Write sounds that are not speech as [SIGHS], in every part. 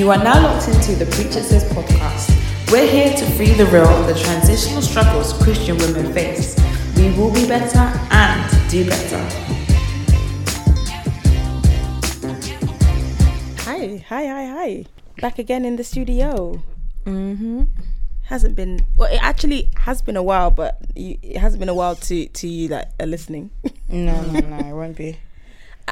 You are now locked into the Preach It Sis podcast. We're here to free the real on the transitional struggles Christian women face. We will be better and do better. Hi, hi, hi, hi. Back again in the studio. Mm-hmm. Hasn't been well. It actually has been a while, but you, it hasn't been a while to to you that are listening. No, no, no, it won't be. [LAUGHS]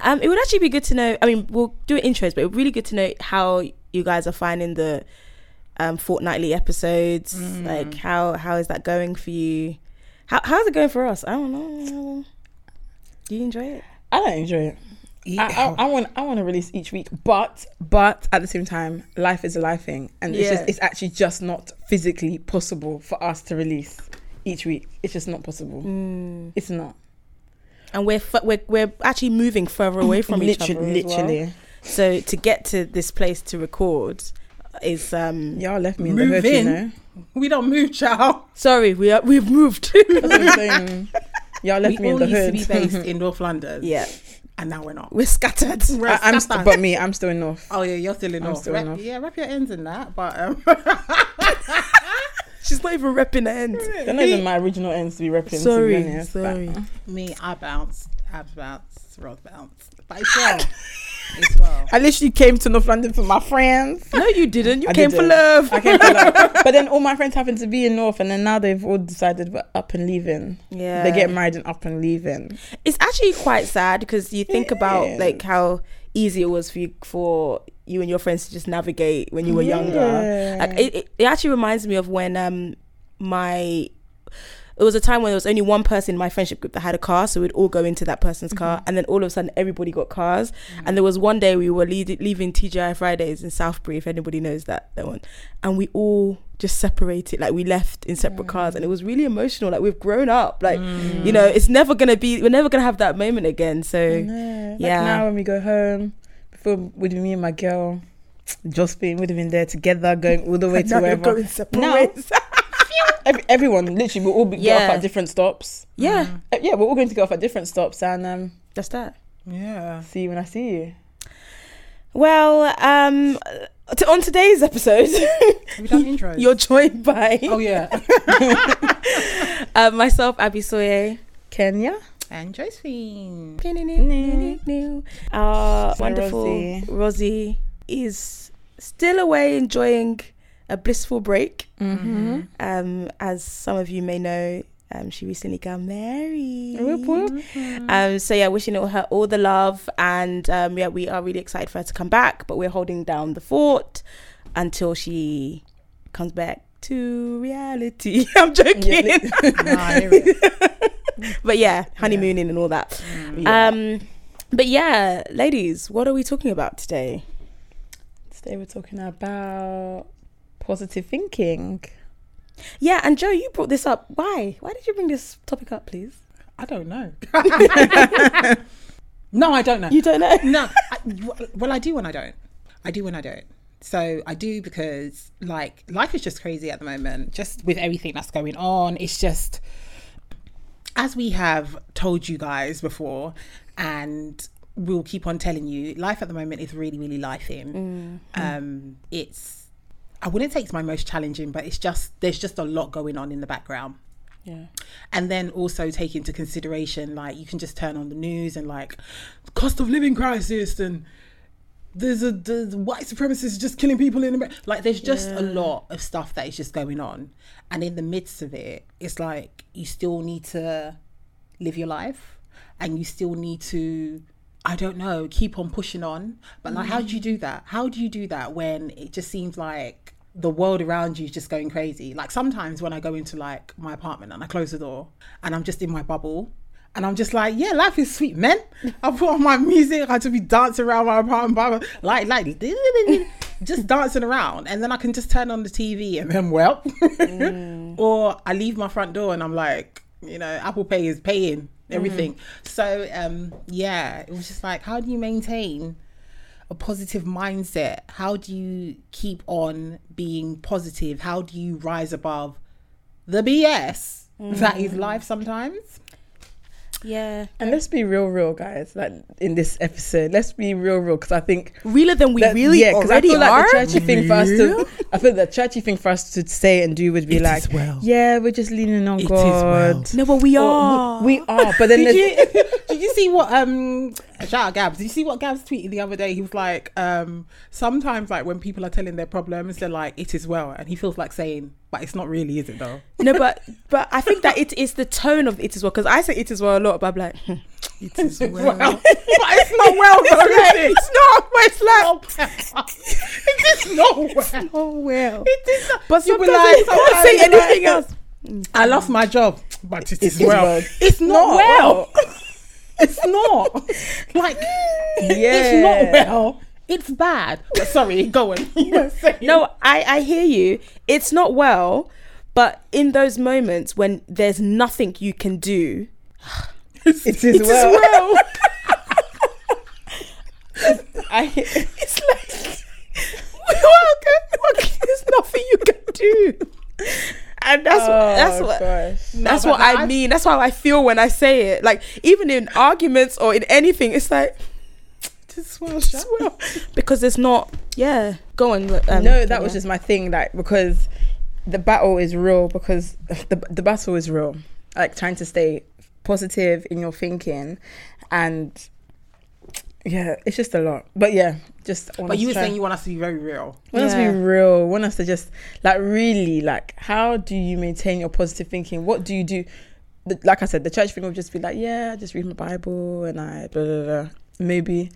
Um, it would actually be good to know. I mean, we'll do intros, but it would be really good to know how you guys are finding the um, fortnightly episodes. Like, how how is that going for you? How how's it going for us? I don't know. Do you enjoy it? I don't enjoy it. I, I, I want I want to release each week, but but at the same time, life is a life thing, and it's Yeah. just it's actually just not physically possible for us to release each week. It's just not possible. It's not. And we're fu- we're we're actually moving further away from each other. literally, as well. So to get to this place to record is um Y'all left me in the hood, you know. We don't move, child. sorry, we are we've moved. [LAUGHS] That's what I'm [LAUGHS] saying. Y'all left we me in the used hood. to be based in [LAUGHS] North London. yeah. And now we're not. We're scattered. We're I, am st- but me, I'm still in North. Oh yeah, you're still in I'm North. still in North. Yeah, wrap your ends in that. But um, She's not even repping the end. They're not even my original ends to be repping. be Sorry, but- sorry. me, I bounce, abs bounce, Rod bounce. But it's well. Well. I literally came to North London for my friends. No, you didn't. You I came for didn't. love. I came for love. [LAUGHS] but then all my friends happen to be in North, and then now they've all decided we're up and leaving. Yeah. They get married and up and leaving. It's actually quite sad because you think about like how easy it was for you for you and your friends to just navigate when you were younger. Like it, it, it actually reminds me of when um my it was a time when there was only one person in my friendship group that had a car, so we'd all go into that person's car, mm-hmm. and then all of a sudden everybody got cars. Mm. And there was one day we were lead- leaving TGI Fridays in Southbury, if anybody knows that that one, and we all just separated, like we left in separate mm. cars, and it was really emotional. Like we've grown up, like mm. you know, it's never gonna be, we're never gonna have that moment again. So Yeah. Like Yeah. now when we go home, before with me and my girl, just Josephine would have been there together, going all the way [LAUGHS] to wherever. going separate No. ways. Every, everyone, literally, we'll all be get off at different stops. yeah, Uh, yeah, we're all going to go off at different stops, and um, that's that. Yeah. see you when I see you. Well, um, t- on today's episode, Have we done intros? you're joined by Oh yeah. [LAUGHS] uh, myself, Abby Soye. Kenya. and Josephine. Our wonderful Rosie. Rosie. is still away enjoying a blissful break. Mm-hmm. Um, as some of you may know, um, she recently got married. Whoop, whoop. Um, so yeah, wishing her all the love, and um, yeah, we are really excited for her to come back. But we're holding down the fort until she comes back to reality. [LAUGHS] I'm joking, [LAUGHS] Nah, I hear it. [LAUGHS] but yeah, honeymooning and all that. Yeah. Um, but yeah, ladies, what are we talking about today? Today we're talking about positive thinking. Yeah, and Joe, you brought this up. Why? Why did you bring this topic up, please? I don't know. [LAUGHS] no, I don't know. You don't know. no, I, w- well, I do when I don't. I do when I don't. So I do because like life is just crazy at the moment, just with everything that's going on. It's just as we have told you guys before, and we'll keep on telling you, life at the moment is really, really life in. Um, it's I wouldn't say it's my most challenging, but it's just there's just a lot going on in the background Yeah. and then also take into consideration like you can just turn on the news and like cost of living crisis and there's a the white supremacists just killing people in America. Like there's just a lot of stuff that is just going on, and in the midst of it, it's like you still need to live your life, and you still need to. I don't know, keep on pushing on. But like, how do you do mm. that? How do you do that when it just seems like the world around you is just going crazy? Like sometimes when I go into like my apartment and I close the door and I'm just in my bubble and I'm just like, yeah, life is sweet, man. [LAUGHS] I put on my music, I just be dancing around my apartment, blah, blah, like, like, [LAUGHS] just dancing around. And then I can just turn on the TV and then, well, [LAUGHS] mm. or I leave my front door and I'm like, you know, Apple Pay is paying everything. So, um, yeah, it was just like, how do you maintain a positive mindset? How do you keep on being positive? How do you rise above the BS that is life sometimes? Yeah. And let's be real, real guys. Like in this episode, let's be real, real. Because I think Realer than we that- really 'cause already I feel like are. the churchy thing for us to. I feel the churchy thing for us to say and do would be It like, is well. yeah, we're just leaning on It is God. well. no, but we Or are. We are, but then Did you, [LAUGHS] did you see what um shout out Gabs? Did you see what Gabs tweeted the other day? He was like, um, sometimes like when people are telling their problems, they're like, it is well, and he feels like saying, but it's not really, is it though? no, but but I think that it is the tone of it as well because I say it as well a lot, but I'm like, hmm, it is [LAUGHS] well. but it's [LAUGHS] not well though, is it? it's not. But it's like [LAUGHS] it is not well. oh well. It is not. But You sometimes like, you can't say anything like, else. I lost my job, but it is It's well. well. It's not well. It's not. Like, it's not well. It's bad. But sorry, [LAUGHS] go on. You were saying- No, I I hear you. It's not well, but in those moments when there's nothing you can do, it is it is well. well. [LAUGHS] I, it's like well, okay, okay, there's nothing you can do, and that's what oh, that's Oh, what. gosh. That's what I I- mean. That's how I feel when I say it. Like even in arguments or in anything, it's like Just well, just well [LAUGHS] because it's not. Yeah, go on. Um, no, that was yeah. just my thing. Like because the battle is real. Because the the battle is real. Like trying to stay positive in your thinking, and yeah, it's just a lot. But yeah, just. want But you were saying you want us to be very real. want us to be real. Want us to just like really like how do you maintain your positive thinking? What do you do? The, like I said, the church thing will just be like, yeah, I just read my Bible and I blah blah blah. Maybe,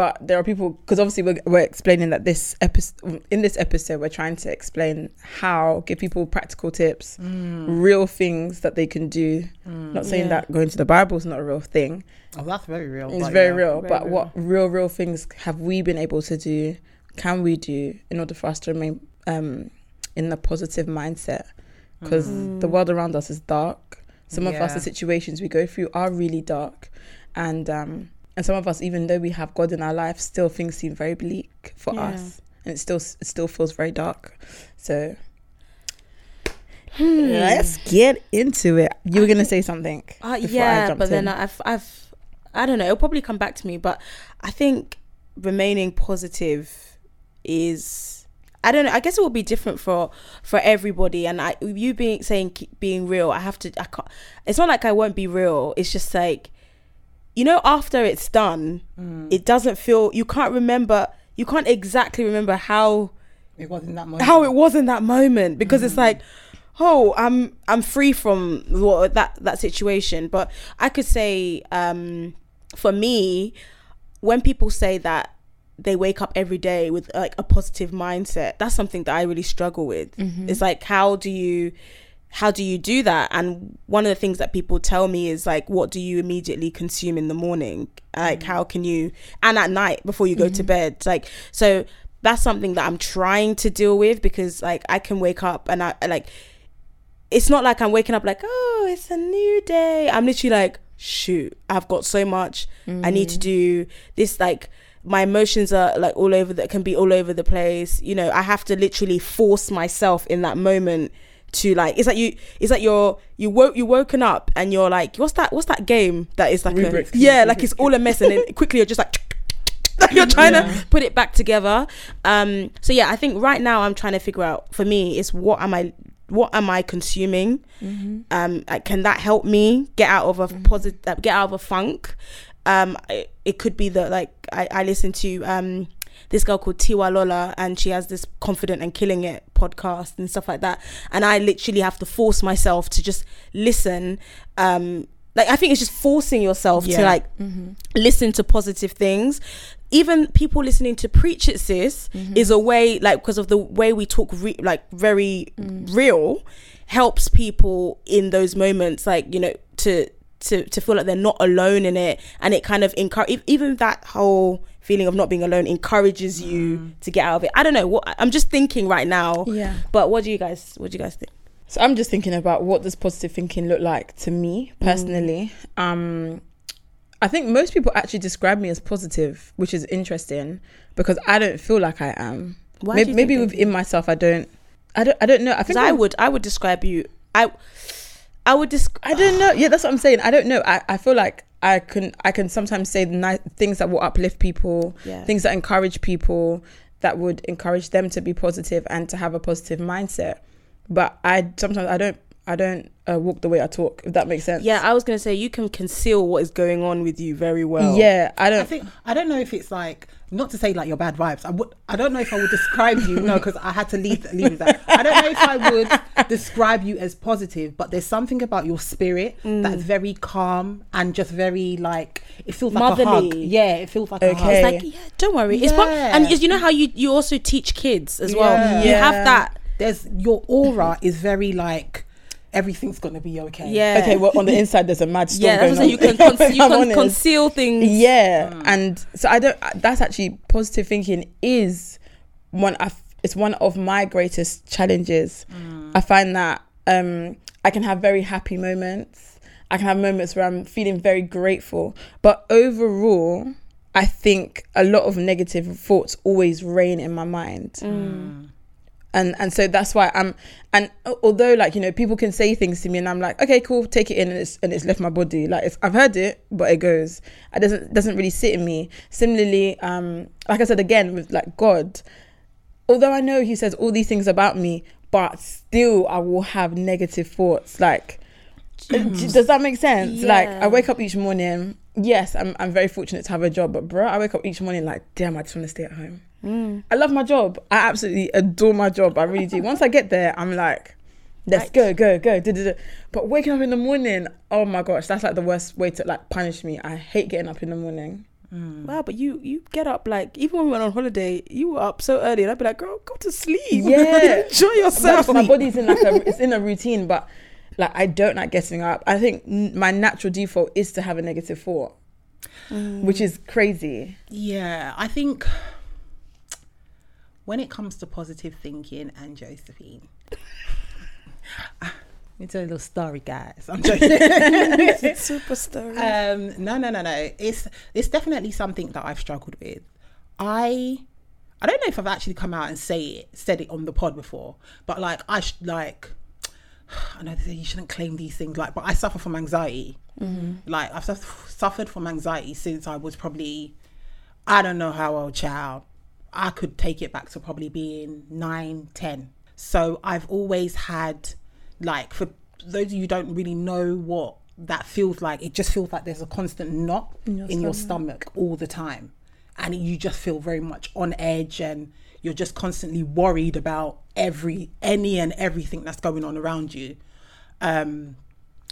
but there are people because obviously we're, we're explaining that this episode in this episode we're trying to explain how give people practical tips, real things that they can do. Not saying Yeah. that going to the Bible is not a real thing. Oh, that's very real. It's but very yeah. real. Very but real. what real, real things have we been able to do? Can we do in order for us to remain um, in a positive mindset? Because the world around us is dark. Some of us, the situations we go through are really dark, and um, and some of us, even though we have God in our life, still things seem very bleak for Yeah. us, and it still it still feels very dark. So Hmm. let's get into it. You were gonna say something. Uh, yeah, but then in. I've, I've, I don't know. It'll probably come back to me, but I think remaining positive is, I don't know. I guess it will be different for for everybody. And I, you being saying being real, I have to. I can't. It's not like I won't be real. It's just like, you know, after it's done, mm. it doesn't feel. You can't remember. You can't exactly remember how It wasn't that much. how it was in that moment because it's mm. like oh i'm i'm free from what that that situation but i could say um for me when people say that they wake up every day with like a positive mindset that's something that i really struggle with mm-hmm. it's like how do you how do you do that? And one of the things that people tell me is like what do you immediately consume in the morning? Like mm. how can you and at night before you go to mm-hmm. bed. Like so that's something that i'm trying to deal with because like i can wake up and i like it's not like i'm waking up like oh it's a new day. I'm literally like shoot i've got so much. I need to mm. do this. Like my emotions are like all over that can be all over the place. You know i have to literally force myself in that moment to like it's like you it's like you're you woke you woken up and you're like what's that what's that game that is like a, yeah like it's all a mess and then [LAUGHS] quickly you're just like [LAUGHS] you're trying to put it back together. Um so yeah i think right now i'm trying to figure out for me is what am i what am i consuming? Um like, can that help me get out of a positive get out of a funk? Um it, it could be that like i i listen to um this girl called Tiwa Lola and she has this confident and killing it podcast and stuff like that. And I literally have to force myself to just listen um like I think it's just forcing yourself to Yeah. like mm-hmm. listen to positive things. Even people listening to preach it sis mm-hmm. is a way like because of the way we talk re- like very mm. real helps people in those moments like you know to to to feel like they're not alone in it and it kind of encourage even that whole feeling of not being alone encourages you to get out of it i don't know what i'm just thinking right now Yeah. but what do you guys what do you guys think So I'm just thinking about what does positive thinking look like to me personally. Um, I think most people actually describe me as positive, which is interesting because I don't feel like I am. Why maybe maybe within myself, I don't. I don't. I don't know. I think because i would i would describe you i I would just. I don't know. Yeah, that's what I'm saying. I don't know. I, I feel like I can I can sometimes say the nice things that will uplift people, Yeah. things that encourage people, that would encourage them to be positive and to have a positive mindset. But I sometimes I don't I don't uh, walk the way I talk. If that makes sense. Yeah, I was gonna say you can conceal what is going on with you very well. Yeah, I I don't. I think I don't know if it's like not to say like your bad vibes. I would I don't know if I would describe you no because I had to leave leave that. I don't know if I would describe you as positive, but there's something about your spirit Mm. that's very calm and just very like it feels like a hug. Motherly. Yeah, it feels like a hug. Okay. It's like, yeah, don't worry. It's part, Yeah. and is- you know how you you also teach kids as well. Yeah. You have that. There's your aura is very like everything's gonna be okay. Yeah. Okay, well on the inside there's a mad [LAUGHS] storm yeah, that's going on. You can con- [LAUGHS] you can conceal things. Yeah, hmm. and so I don't. That's actually positive thinking is one. I f- it's one of my greatest challenges. Hmm. I find that um, I can have very happy moments. I can have moments where I'm feeling very grateful, but overall, I think a lot of negative thoughts always reign in my mind hmm. And and so that's why I'm and although like you know people can say things to me and I'm like okay cool take it in and it's and it's left my body. Like it's, I've heard it but it goes. It doesn't doesn't really sit in me. Similarly um like I said again with like God although I know he says all these things about me but still I will have negative thoughts. Like does that make sense? Like I wake up each morning yes I'm, I'm very fortunate to have a job but bro I wake up each morning like damn I just want to stay at home Mm. I love my job. I absolutely adore my job. I really do. Once I get there, I'm like, let's Right. go, go, go. da, da, da. But waking up in the morning, oh my gosh, that's like the worst way to like punish me. I hate getting up in the morning. Mm. Wow, but you you get up like even when we went on holiday, you were up so early, and I'd be like, girl, go to sleep. [LAUGHS] Yeah. enjoy yourself. my body's in like a, it's in a routine, but like I don't like getting up. I think n- my natural default is to have a negative thought, mm. which is crazy. Yeah, I think when it comes to positive thinking and Josephine, [LAUGHS] it's a little story, guys. I'm joking. [LAUGHS] Super story. um, no, no, no, no. It's it's definitely something that I've struggled with. I I don't know if I've actually come out and say it, said it on the pod before, but like I sh- like [SIGHS] I know they say you shouldn't claim these things, like, but I suffer from anxiety. Like I've suffered from anxiety since I was probably I don't know how old child. I could take it back to probably being nine, ten. So I've always had, like, for those of you who don't really know what that feels like, it just feels like there's a constant knot in your, stomach all the time. And you just feel very much on edge and you're just constantly worried about every, any and everything that's going on around you. Um,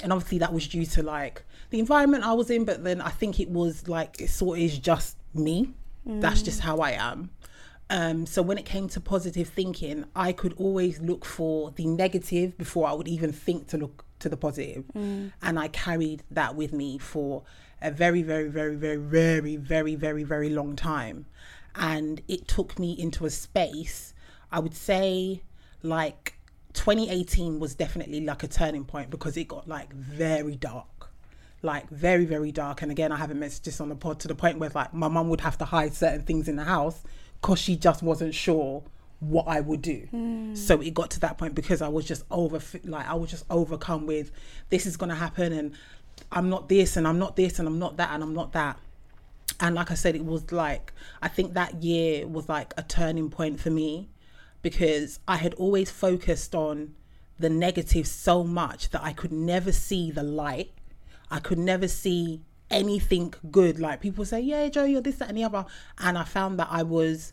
and obviously that was due to like the environment I was in, but then I think it was like it sort of is just me. That's just how I am. Um, so when it came to positive thinking, I could always look for the negative before I would even think to look to the positive. And I carried that with me for a very, very, very, very, very, very, very, very long time. And it took me into a space, I would say like 2018 was definitely like a turning point because it got like very dark like very very dark and again i haven't mentioned this on the pod to the point where like my mum would have to hide certain things in the house because she just wasn't sure what i would do. Hmm. So it got to that point because i was just over like i was just overcome with this is going to happen and i'm not this and i'm not this and i'm not that and i'm not that. And like I said, it was like I think that year was like a turning point for me because I had always focused on the negative so much that I could never see the light. I could never see anything good. Like people say, "Yeah, Joe, you're this, that, and the other," and I found that I was,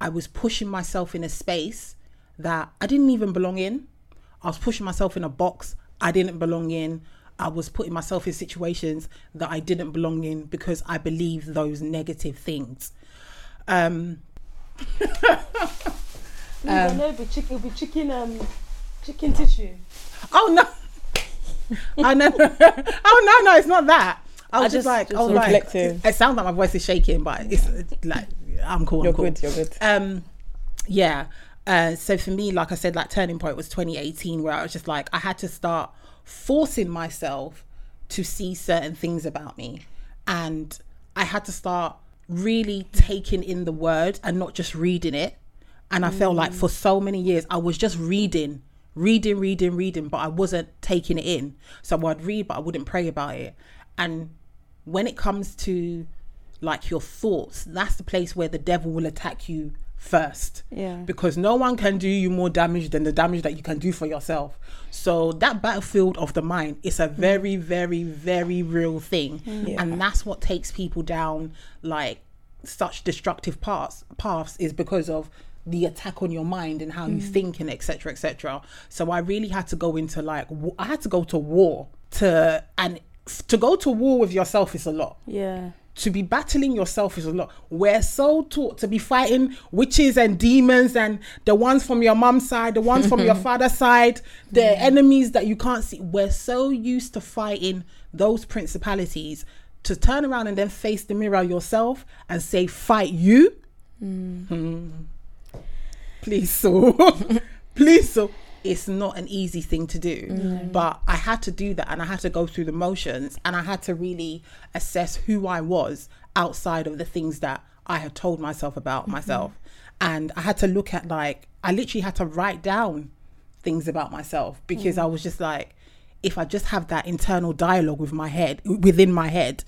I was pushing myself in a space that I didn't even belong in. I was pushing myself in a box I didn't belong in. I was putting myself in situations that I didn't belong in because I believed those negative things. Um, no, no, but chicken, it'll be chicken, um, chicken tissue. oh no, [LAUGHS] oh no, [LAUGHS] oh no, no, it's not that. I was I just, just- like, just I was like, reflective. it sounds like my voice is shaking, but it's like I'm cool. I'm You're cool. good. You're good. um yeah uh so for me like i said that turning point was 2018 where i was just like i had to start forcing myself to see certain things about me and i had to start really taking in the word and not just reading it and i felt like for so many years i was just reading reading, reading, reading, but I wasn't taking it in. So I'd read, but I wouldn't pray about it. And when it comes to like your thoughts, that's the place where the devil will attack you first. Yeah. Because no one can do you more damage than the damage that you can do for yourself. So that battlefield of the mind is a very, very, very real thing. Mm. And that's what takes people down like such destructive paths paths is because of the attack on your mind and how you mm. think and etc etc so i really had to go into like w- i had to go to war to and to go to war with yourself is a lot Yeah. to be battling yourself is a lot. We're so taught to be fighting witches and demons and the ones from your mum's side, the ones from your [LAUGHS] father's side, the enemies that you can't see. We're so used to fighting those principalities to turn around and then face the mirror yourself and say, fight you. Hmm. Please, so [LAUGHS] please, so it's not an easy thing to do. But I had to do that and I had to go through the motions and I had to really assess who I was outside of the things that I had told myself about mm-hmm. myself. And I had to look at like I literally had to write down things about myself because I was just like, if I just have that internal dialogue with my head within my head,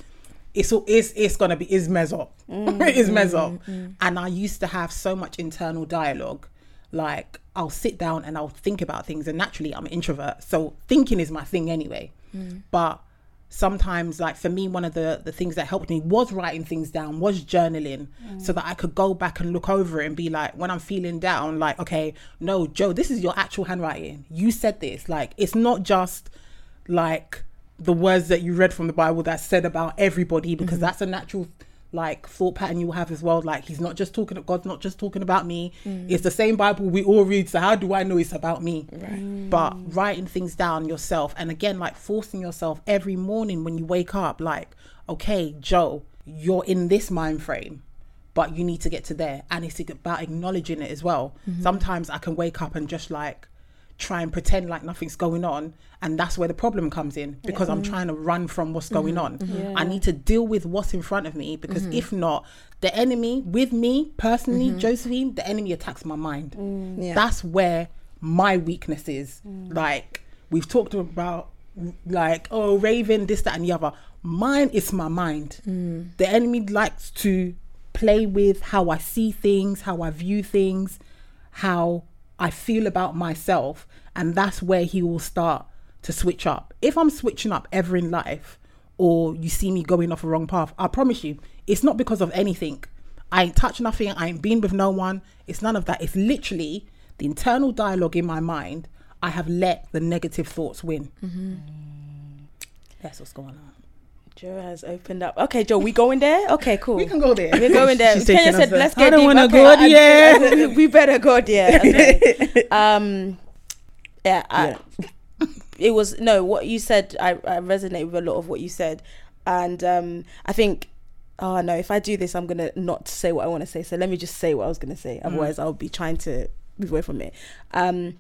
it's all it's it's gonna be is mess up. it's mess up. Mm, [LAUGHS] mm, mm. And I used to have so much internal dialogue. Like I'll sit down and I'll think about things and naturally I'm an introvert. So thinking is my thing anyway. Mm. But sometimes like for me one of the the things that helped me was writing things down was journaling so mm. that i could go back and look over it and be like when i'm feeling down like okay no joe this is your actual handwriting you said this like it's not just like the words that you read from the bible that said about everybody because mm-hmm. that's a natural like thought pattern you will have as well. Like he's not just talking god's not just talking about me. Mm. It's the same bible we all read so how do i know it's about me? Mm. But writing things down yourself and again like forcing yourself every morning when you wake up like okay joe you're in this mind frame but you need to get to there. And it's about acknowledging it as well. Mm-hmm. Sometimes i can wake up and just like try and pretend like nothing's going on and that's where the problem comes in because i'm mm. trying to run from what's mm-hmm. going on. I need to deal with what's in front of me because mm-hmm. if not the enemy with me personally mm-hmm. josephine the enemy attacks my mind. Mm. Yeah. that's where my weakness is. Mm. Like we've talked about like oh raven this that and the other. Mine is my mind. The enemy likes to play with how i see things how i view things how i feel about myself and that's where he will start to switch up if i'm switching up ever in life or you see me going off a wrong path i promise you it's not because of anything I ain't touched nothing. I ain't been with no one. It's none of that. It's literally the internal dialogue in my mind. I have let the negative thoughts win. Mm-hmm. That's what's going on. Joe has opened up. Okay, Joe, we going there? Okay, cool. We can go there. We're going there. [LAUGHS] She's Kenya said, "Let's I get don't deep." wanna Okay, go I- there. [LAUGHS] we better go there. [LAUGHS] Okay. um, yeah, I, it was no. What you said, I, I resonate with a lot of what you said, and um, I think. Oh no! If I do this, I'm gonna not say what I want to say. So let me just say what I was gonna say. Otherwise, I'll be trying to move away from it. Um,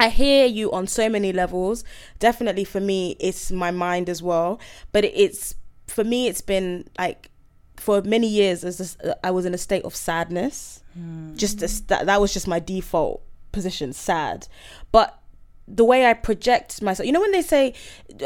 I hear you on so many levels. Definitely for me, it's my mind as well. But it's for me, it's been like for many years. As I was in a state of sadness. Just as, that that was just my default position, sad. But the way I project myself, you know, when they say,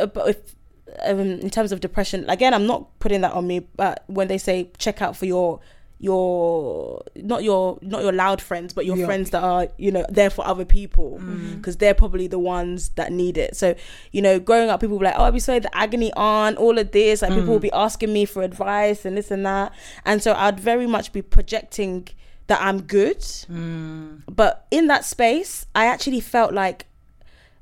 uh, if um, in terms of depression, again, I'm not putting that on me. But when they say check out for your your not your not your loud friends but your Yeah. friends that are you know there for other people. Mm. Because they're probably the ones that need it. So you know growing up people were like oh i'll be sorry the agony on all of this. Like people mm. will be asking me for advice and this and that. And so i'd very much be projecting that i'm good. Mm. But in that space i actually felt like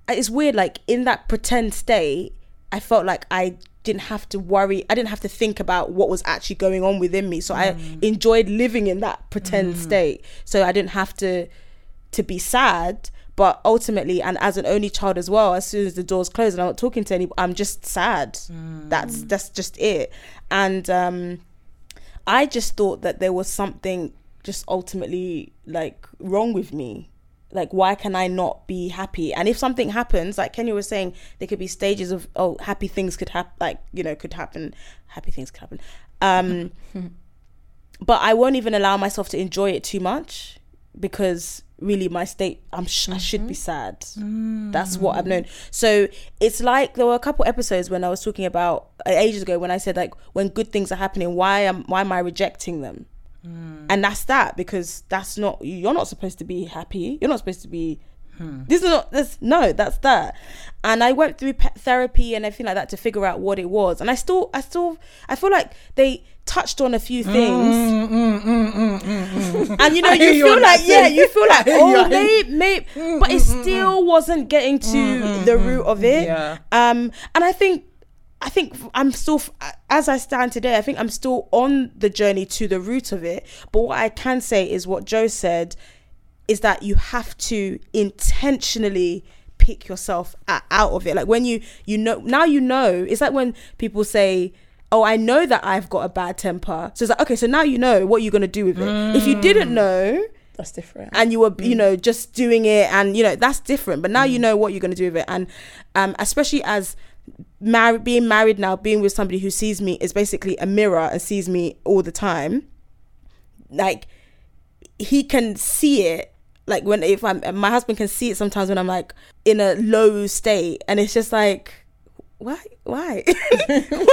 it's weird like in that pretend state i felt like i didn't have to worry i didn't have to think about what was actually going on within me. So i mm. enjoyed living in that pretend mm. state. So i didn't have to to be sad but ultimately and as an only child as well as soon as the doors close and i'm not talking to anybody i'm just sad. That's mm. that's just it. And um i just thought that there was something just ultimately like wrong with me like why can i not be happy and if something happens like kenya was saying there could be stages of oh happy things could happen like you know could happen happy things could happen um [LAUGHS] but i won't even allow myself to enjoy it too much because really my state. I'm sh- I should be sad. That's what I've known. So it's like there were a couple episodes when I was talking about uh, ages ago when I said like when good things are happening, why am why am I rejecting them? Hmm. And that's that because that's not you're not supposed to be happy. You're not supposed to be. Hmm. This is not this. No, that's that. And I went through pe- therapy and everything like that to figure out what it was. And I still, I still, I feel like they touched on a few mm, things. Mm, mm, and you know, [LAUGHS] I hear you you feel like, [LAUGHS] yeah, you feel like, I oh, hear you, oh, maybe, maybe, but it still wasn't getting to the root of it. Yeah. Um, and I think, I think I'm still, as I stand today, I think I'm still on the journey to the root of it. But what I can say is what Joe said is that you have to intentionally pick yourself out of it. Like when you, you know, now you know, it's like when people say, oh, I know that I've got a bad temper. So it's like, okay, so now you know what you're going to do with it. If you didn't mm. know, That's different. and you were you mm. know just doing it and you know that's different but now you mm. know what you're going to do with it and um especially as married being married now being with somebody who sees me is basically a mirror and sees me all the time. Like he can see it like when if i'm my husband can see it sometimes when i'm like in a low state and it's just like why why? [LAUGHS]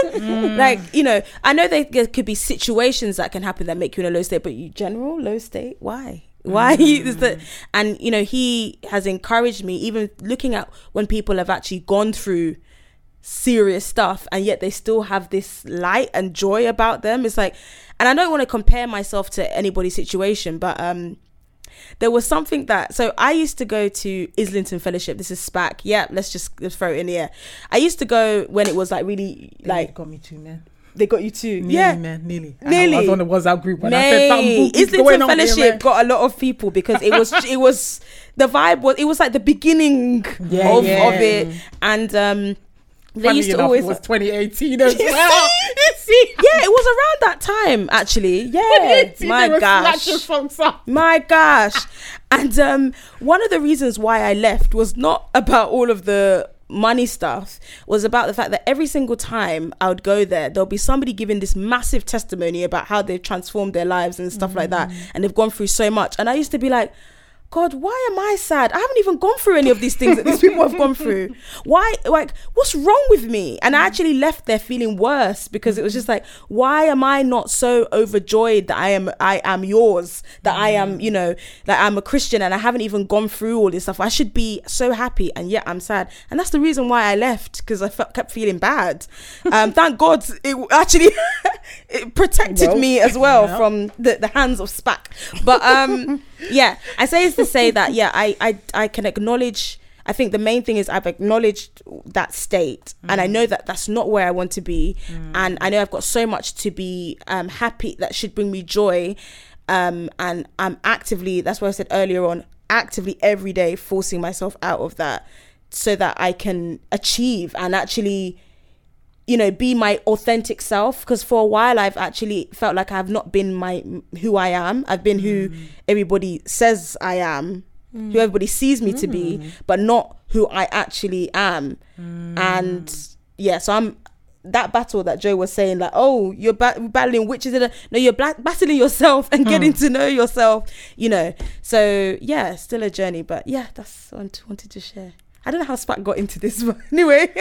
Mm. Like you know i know there, there could be situations that can happen that make you in a low state but you general low state why? Why? [LAUGHS] Is that mm. and you know he has encouraged me even looking at when people have actually gone through serious stuff and yet they still have this light and joy about them it's like and i don't want to compare myself to anybody's situation but um there was something that so I used to go to Islington Fellowship. This is SPAC. Yeah, let's just let's throw it in the air. I used to go when it was like really Like like got me too, man. they got you too. Nearly, yeah, man, nearly. Nearly. I was on the WhatsApp group when I said something Mate, is going Islington on here, Fellowship got a lot of people because it was it was the vibe was it was like the beginning [LAUGHS] Yeah, of, yeah. of it and um they used to enough, always it was 2018 as [LAUGHS] well. see? You see? yeah it was around that time actually. [LAUGHS] Yeah my gosh. my gosh. And um one of the reasons why i left was not about all of the money stuff was about the fact that every single time i would go there there'll be somebody giving this massive testimony about how they've transformed their lives and stuff like that. And they've gone through so much. And i used to be like God, why am I sad? I haven't even gone through any of these things that these people have gone through. [LAUGHS] Why, like, what's wrong with me? And I actually left there feeling worse because it was just like, why am I not so overjoyed that I am, I am yours, that I am, you know, that I'm a Christian and I haven't even gone through all this stuff. I should be so happy, and yet I'm sad. And that's the reason why I left because I felt, kept feeling bad. Um, thank God it actually [LAUGHS] it protected Well, me as well yeah. from the, the hands of SPAC. But um, [LAUGHS] yeah, I say it's to say that yeah, I I I can acknowledge. I think the main thing is I've acknowledged that state, and I know that that's not where I want to be, and I know I've got so much to be um, happy that should bring me joy, um, and I'm actively. That's what I said earlier on. Actively every day forcing myself out of that, so that I can achieve and actually you know be my authentic self because for a while i've actually felt like i've not been my who i am. I've been who mm. everybody says i am who mm. everybody sees me to be mm. but not who i actually am. And yeah so i'm that battle that joe was saying like oh you're ba- battling witches in a no you're bla- battling yourself and getting to know yourself you know. So yeah still a journey but yeah that's what i wanted to share I don't know how SPAC got into this, but [LAUGHS] anyway.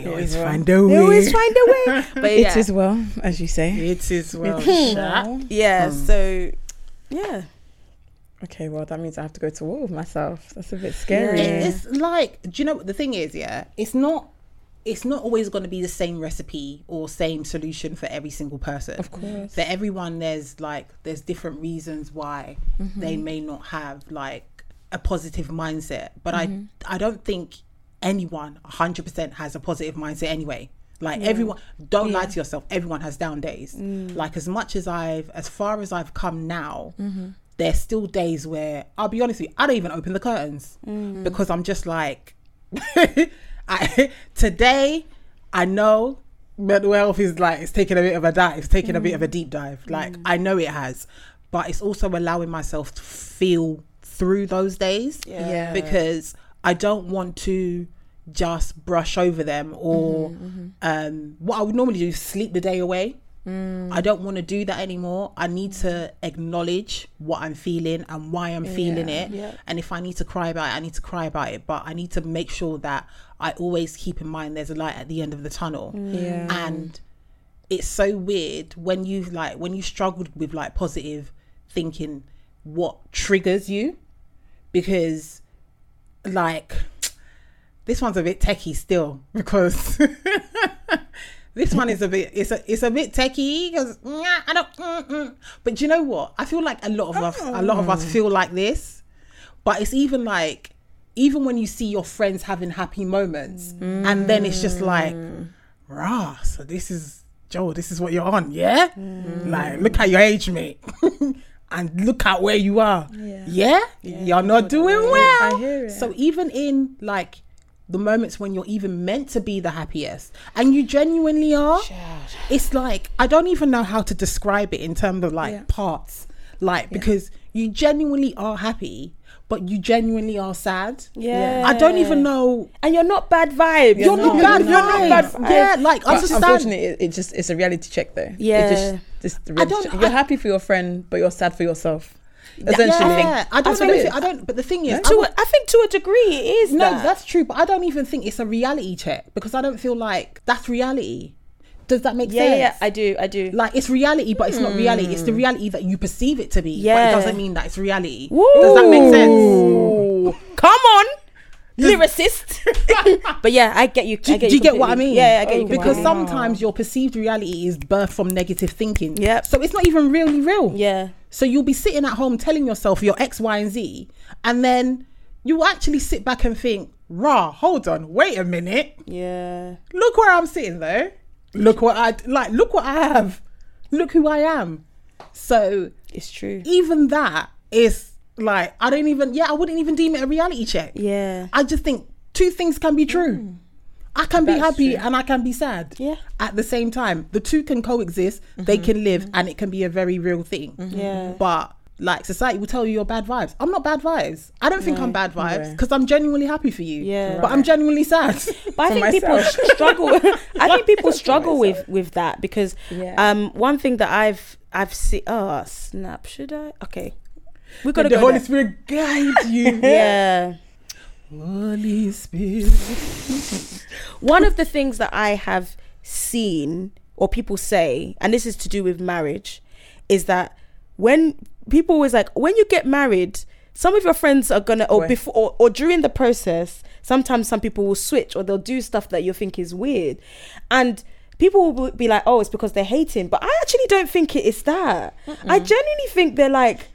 You always find a They way. always find a way. [LAUGHS] But yeah, It is well, as you say. It is well. It is well. yeah. Mm. So yeah, Okay, well, that means I have to go to war with myself. That's a bit scary. Yeah. It's like, do you know what the thing is? Yeah, it's not. It's not always going to be the same recipe or same solution for every single person. Of course. For everyone, there's like there's different reasons why Mm-hmm. they may not have like a positive mindset. But Mm-hmm. I I don't think anyone 100% has a positive mindset anyway. Like everyone, don't lie to yourself. Everyone has down days. Mm. Like as much as I've, as far as I've come now, Mm-hmm. there's still days where I'll be honest with you, I don't even open the curtains Mm-hmm. because I'm just like, [LAUGHS] I today I know mental health is like it's taking a bit of a dive, it's taking a bit of a deep dive. Like I know it has, but it's also allowing myself to feel through those days Yeah. because I don't want to just brush over them mm-hmm, or mm-hmm. um what I would normally do is sleep the day away mm. I don't want to do that anymore. I need to acknowledge what I'm feeling and why I'm feeling it. Yeah. And if I need to cry about it, I need to cry about it. But I need to make sure that I always keep in mind there's a light at the end of the tunnel. Mm. Yeah. And it's so weird when you've like when you struggled with like positive thinking what triggers you because like this one's a bit techie still because [LAUGHS] this one is a bit it's a it's a bit techie because I don't mm, mm. but do you know what? I feel like a lot of us a lot of us feel like this but it's even like even when you see your friends having happy moments and then it's just like rah so this is Joe this is what you're on yeah? Like look at your age mate [LAUGHS] and look at where you are yeah, you're not doing well I hear it. so even in like the moments when you're even meant to be the happiest and you genuinely are it's like i don't even know how to describe it in terms of like Yeah. parts like because you genuinely are happy but you genuinely are sad Yeah. i don't even know And you're not bad vibe. you're not not- bad you're not bad vibes. yeah like But understand unfortunately, it, it just it's a reality check though. Yeah. It just, just the I don't- You're I- happy for your friend, but you're sad for yourself. Essentially, yeah, I don't That's know what if it it, I don't but the thing is I To would- a, I think to a degree it is No, that. that's true, but I don't even think it's a reality check because I don't feel like that's reality. Does that make yeah, sense? yeah, yeah, I do, I do. like it's reality, but it's not reality. It's the hmm. reality that you perceive it to be. but Yeah. it doesn't mean that it's reality. Does that make sense? Come on, lyricist. [LAUGHS] but yeah, I get you. Do, I get do you get what I mean? Yeah, I get you. Because completely. sometimes your perceived reality is birthed from negative thinking. Yeah. So it's not even really real. yeah, So you'll be sitting at home telling yourself you're X, Y, and Z, and then you actually sit back and think, "Rah, hold on, wait a minute." yeah, look where I'm sitting though. Look what I like. Look what I have. Look who I am. So it's true. even that is like I don't even. Yeah, I wouldn't even deem it a reality check. Yeah, I just think two things can be true. Mm. I can be happy true. and I can be sad. Yeah. At the same time, the two can coexist. They mm-hmm. can live, mm-hmm. and it can be a very real thing. Mm-hmm. Yeah. But like society will tell you you're bad vibes. I'm not bad vibes. I don't think I'm bad vibes No. because I'm genuinely happy for you. Yeah. But I'm genuinely sad. [LAUGHS] [LAUGHS] But I think people myself. [LAUGHS] struggle. I think people struggle with with that because Yeah. um one thing that I've I've seen. Oh snap! Should I? Okay, we gotta the go. Holy there. Spirit guide you. [LAUGHS] Yeah. Holy Spirit. One of the things that I have seen or people say, and this is to do with marriage, is that when people always like when you get married, some of your friends are gonna or Right. before or, or during the process, sometimes some people will switch or they'll do stuff that you think is weird. And people will be like, Oh, it's because they're hating. But I actually don't think it is that. I genuinely think they're like,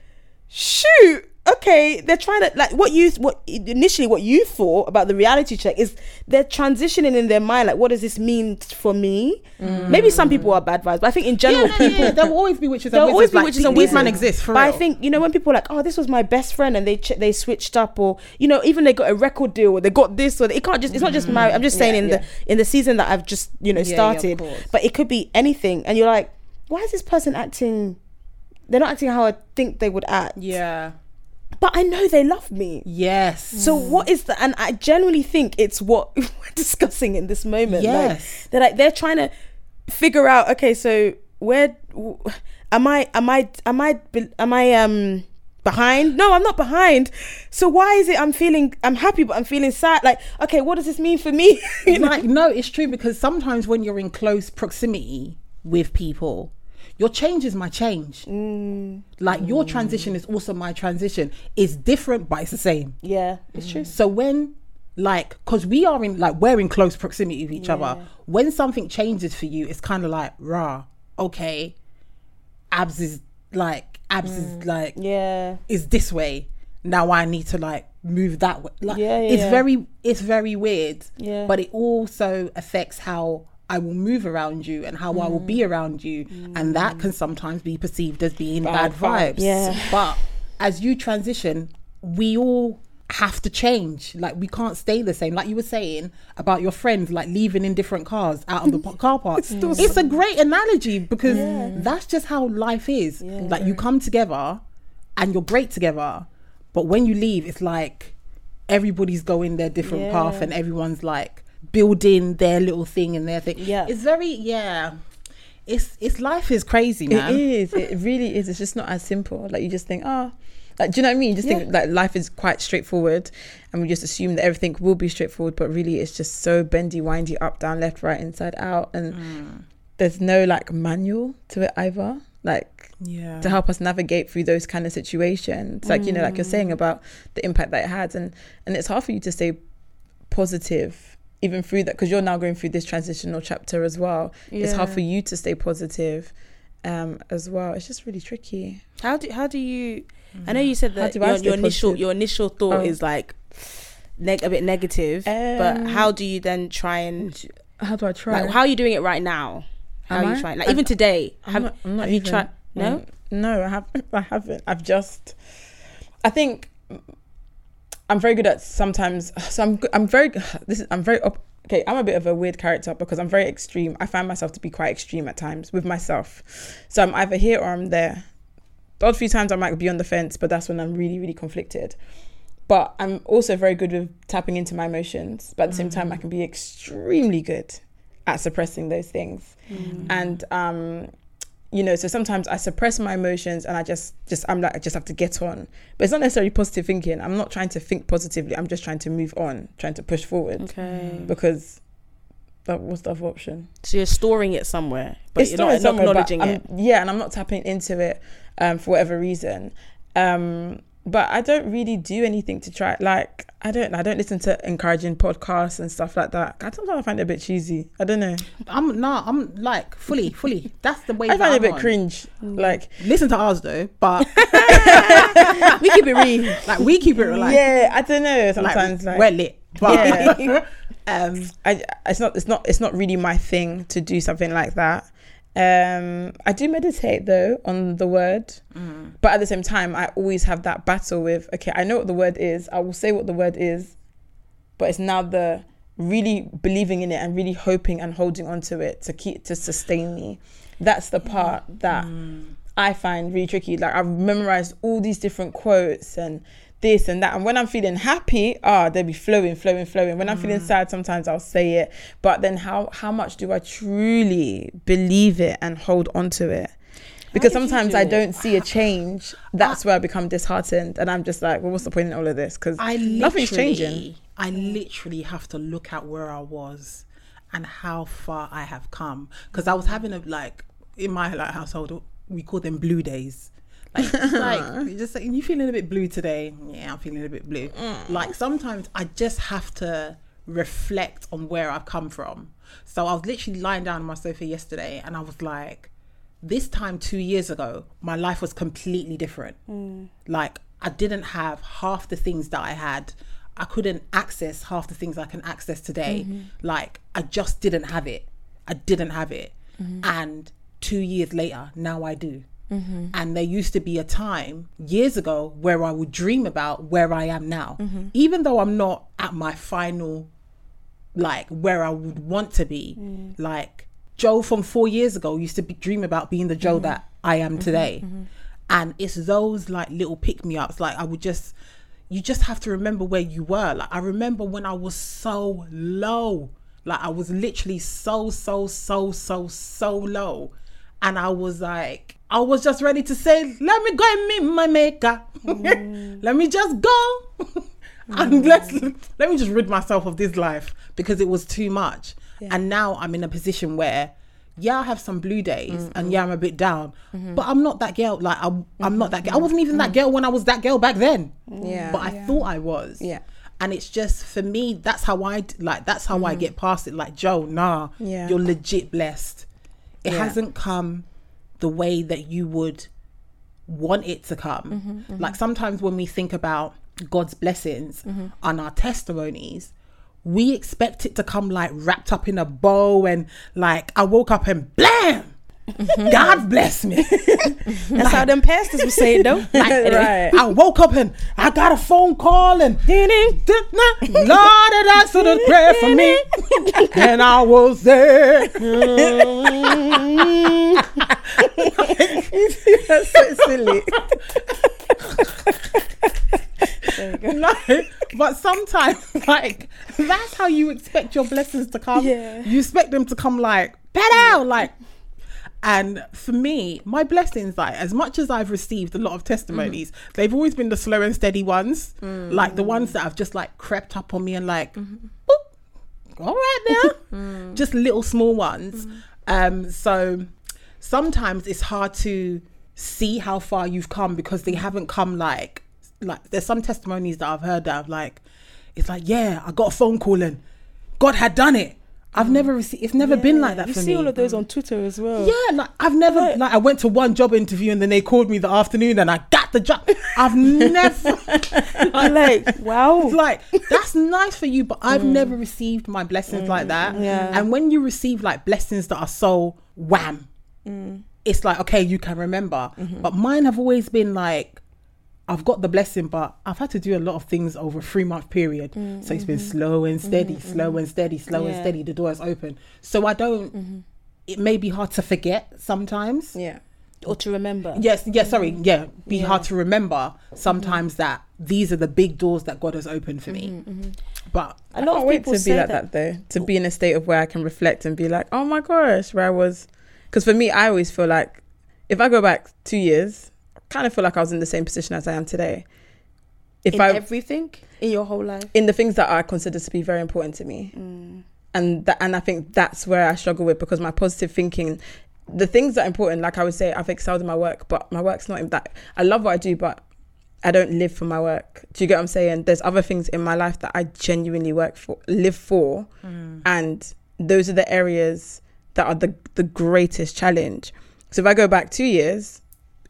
shoot okay they're trying to like what you what initially what you thought about the reality check is they're transitioning in their mind like what does this mean for me mm. maybe some people are bad vibes but i think in general Yeah, no, people yeah, there will always be witches There'll and always be like, witches and these wizards. man exist for but real. I think you know when people are like, oh, this was my best friend, and they ch- they switched up, or you know, even they got a record deal, or they got this, or they, it can't just. It's not just marriage. I'm just mm. saying Yeah, in yeah. the in the season that I've just you know Yeah, yeah, started, but it could be anything, and you're like, why is this person acting? They're not acting how I think they would act. yeah. But I know they love me. Yes. So what is that? And I genuinely think it's what [LAUGHS] we're discussing in this moment. Yes. Like, they're like they're trying to figure out. Okay, so where am I? Am I? Am I? Am I? Um. Behind? No, I'm not behind. So why is it I'm feeling I'm happy but I'm feeling sad? Like, okay, what does this mean for me? [LAUGHS] You know? like no, it's true because sometimes when you're in close proximity with people, your change is my change. Mm. Like your transition is also my transition. It's different, but it's the same. Yeah, it's true. So when like because we are in like we're in close proximity with each other when something changes for you it's kind of like rah okay abs is like abs is like Yeah. is this way now i need to like move that way like Yeah, yeah, it's yeah. very it's very weird Yeah. but it also affects how i will move around you and how i will Mm. be around you. And that can sometimes be perceived as being bad, Bad vibes. Yeah. but as you transition we all have to change. Like we can't stay the same. Like you were saying about your friends like leaving in different cars out of the [LAUGHS] car park. It's, a great analogy because that's just how life is. Like you come together and you're great together but when you leave it's like everybody's going their different path and everyone's like building their little thing and their thing Yeah. it's very yeah it's it's life is crazy, man. It is. It really is. It's just not as simple. Like you just think, oh, like do you know what I mean? You just think like life is quite straightforward, and we just assume that everything will be straightforward, but really it's just so bendy, windy, up, down, left, right, inside, out, and Mm. there's no like manual to it either. Like Yeah. to help us navigate through those kind of situations like you know like you're saying Mm. about the impact that it had and and it's hard for you to stay positive even through that because you're now going through this transitional chapter as well it's hard for you to stay positive um as well it's just really tricky How do how do you? I know you said that your, your initial your initial thought Oh. is like neg- a bit negative, but Um, how do you then try and how do i try like how are you doing it right now? How Am are you I? trying? Like I'm- even today, I'm have, not, I'm not have you even- tried? No. Mm, no, I haven't. I haven't. I've just. I think I'm very good at sometimes. So I'm. I'm very. This is. I'm very. Okay, I'm a bit of a weird character because I'm very extreme. I find myself to be quite extreme at times with myself. So I'm either here or I'm there. The odd few times I might be on the fence, but that's when I'm really, really conflicted. But I'm also very good with tapping into my emotions. But at the same time, I can be extremely good at suppressing those things. And um, you know, so sometimes I suppress my emotions and I just, just I'm like, I just have to get on. But it's not necessarily positive thinking. I'm not trying to think positively. I'm just trying to move on, trying to push forward Okay. because that was the other option. So you're storing it somewhere, but It's you're not, not somewhere, but acknowledging I'm- it. Yeah, and I'm not tapping into it um, for whatever reason. Um, but I don't really do anything to try. Like I don't, I don't listen to encouraging podcasts and stuff like that. I sometimes I find it a bit cheesy. I don't know. I'm nah. I'm like fully, fully. That's the way. I find it a I'm a bit on. cringe. Mm. Like Listen to ours though, but [LAUGHS] we keep it real. like we keep it like yeah, I don't know. like, Sometimes like, we're lit. But Yeah. [LAUGHS] um, I, it's not it's not it's not really my thing to do something like that. Um, I do meditate though on the word, but at the same time, I always have that battle with okay, I know what the word is. I will say what the word is, but it's now the really believing in it and really hoping and holding on to it to keep to sustain me. That's the part that I find really tricky. Like I've memorized all these different quotes and this and that. And when I'm feeling happy, ah, they'll be flowing, flowing, flowing. When I'm feeling sad, sometimes I'll say it. But then how how much do I truly believe it and hold on to it? Because sometimes do I don't see a change. [SIGHS] That's where I become disheartened, and I'm just like, well, what's the point in all of this? Because I nothing's changing. I literally have to look at where I was and how far I have come. Because I was having a like in my like household, we call them blue days. Like, it's like [LAUGHS] you just like you feeling a bit blue today. Yeah, I'm feeling a bit blue. Mm. Like sometimes I just have to reflect on where I've come from. So I was literally lying down on my sofa yesterday, and I was like, this time two years ago, my life was completely different. Mm. Like I didn't have half the things that I had. I couldn't access half the things I can access today. Mm-hmm. Like I just didn't have it. I didn't have it. Mm-hmm. And two years later, now I do. Mm-hmm. And there used to be a time years ago where I would dream about where I am now. Mm-hmm. Even though I'm not at my final like where I would want to be. Mm. Like Joe from four years ago used to be, dream about being the Joe mm-hmm. that I am today. And it's those like little pick me ups. Like I would just, you just have to remember where you were. Like I remember when I was so low. Like I was literally so, so, so, so, so low. And I was like, I was just ready to say, let me go and meet my maker. Mm. [LAUGHS] let me just go. [LAUGHS] and mm. let's let me just rid myself of this life because it was too much. And now I'm in a position where, yeah, I have some blue days, and mm-hmm. yeah, I'm a bit down, mm-hmm. but I'm not that girl. Like I'm, I'm not that mm-hmm. girl. I wasn't even that girl when I was that girl back then. Mm. Yeah. but I thought I was. Yeah. And it's just for me. That's how I like. That's how I get past it. Like Joe, nah, Yeah. you're legit blessed. It Yeah. hasn't come the way that you would want it to come. Mm-hmm, mm-hmm. Like sometimes when we think about God's blessings mm-hmm. on our testimonies, we expect it to come like wrapped up in a bow and like I woke up and blam, Mm-hmm. God bless me. [LAUGHS] That's how them pastors would say it though. [LAUGHS] Like, Right. I woke up and I got a phone call and Lord had answered a prayer for me, [LAUGHS] and I was there. That's so silly. like, but sometimes, like, that's how you expect your blessings to come. Yeah. You expect them to come like, better, like, And for me, my blessings, like as much as I've received a lot of testimonies, mm. they've always been the slow and steady ones, mm. like the ones that have just like crept up on me and like, mm-hmm. boop, all right now, [LAUGHS] mm. just little small ones. Um, so sometimes it's hard to see how far you've come because they haven't come like like there's some testimonies that I've heard that I've like it's like yeah I got a phone call and God had done it. I've mm. never received. It's never been like that You for see me. all of those mm. on Twitter as well. Yeah, like I've never Right. like I went to one job interview and then they called me the afternoon and I got the job. I've never [LAUGHS] I'm like, wow. it's like that's nice for you, but I've mm. never received my blessings like mm-hmm. that. Yeah. And when you receive like blessings that are so wham, it's like okay, you can remember. Mm-hmm. But mine have always been like I've got the blessing, but I've had to do a lot of things over a three month period. So it's been mm-hmm. mm-hmm. Mm-hmm. slow and steady, slow and steady, slow and steady. The door is open. So I don't. It may be hard to forget sometimes. Yeah. or to remember. Yes, yeah, sorry, yeah, be Yeah. hard to remember sometimes that these are the big doors that God has opened for me. But A I lot can't of wait people to be like that. that. though. To be in a state of where I can reflect and be like, oh my gosh, where I was. Because for me, I always feel like if I go back two years, I kind of feel like I was in the same position as I am today. If in I everything in your whole life. in the things that I consider to be very important to me, mm. and that and I think that's where I struggle with because my positive thinking, the things that are important, like I would say, I've excelled in my work, but my work's not in that. I love what I do, but I don't live for my work. Do you get what I'm saying? There's other things in my life that I genuinely work for, live for, mm. and those are the areas that are the the greatest challenge. So if I go back two years,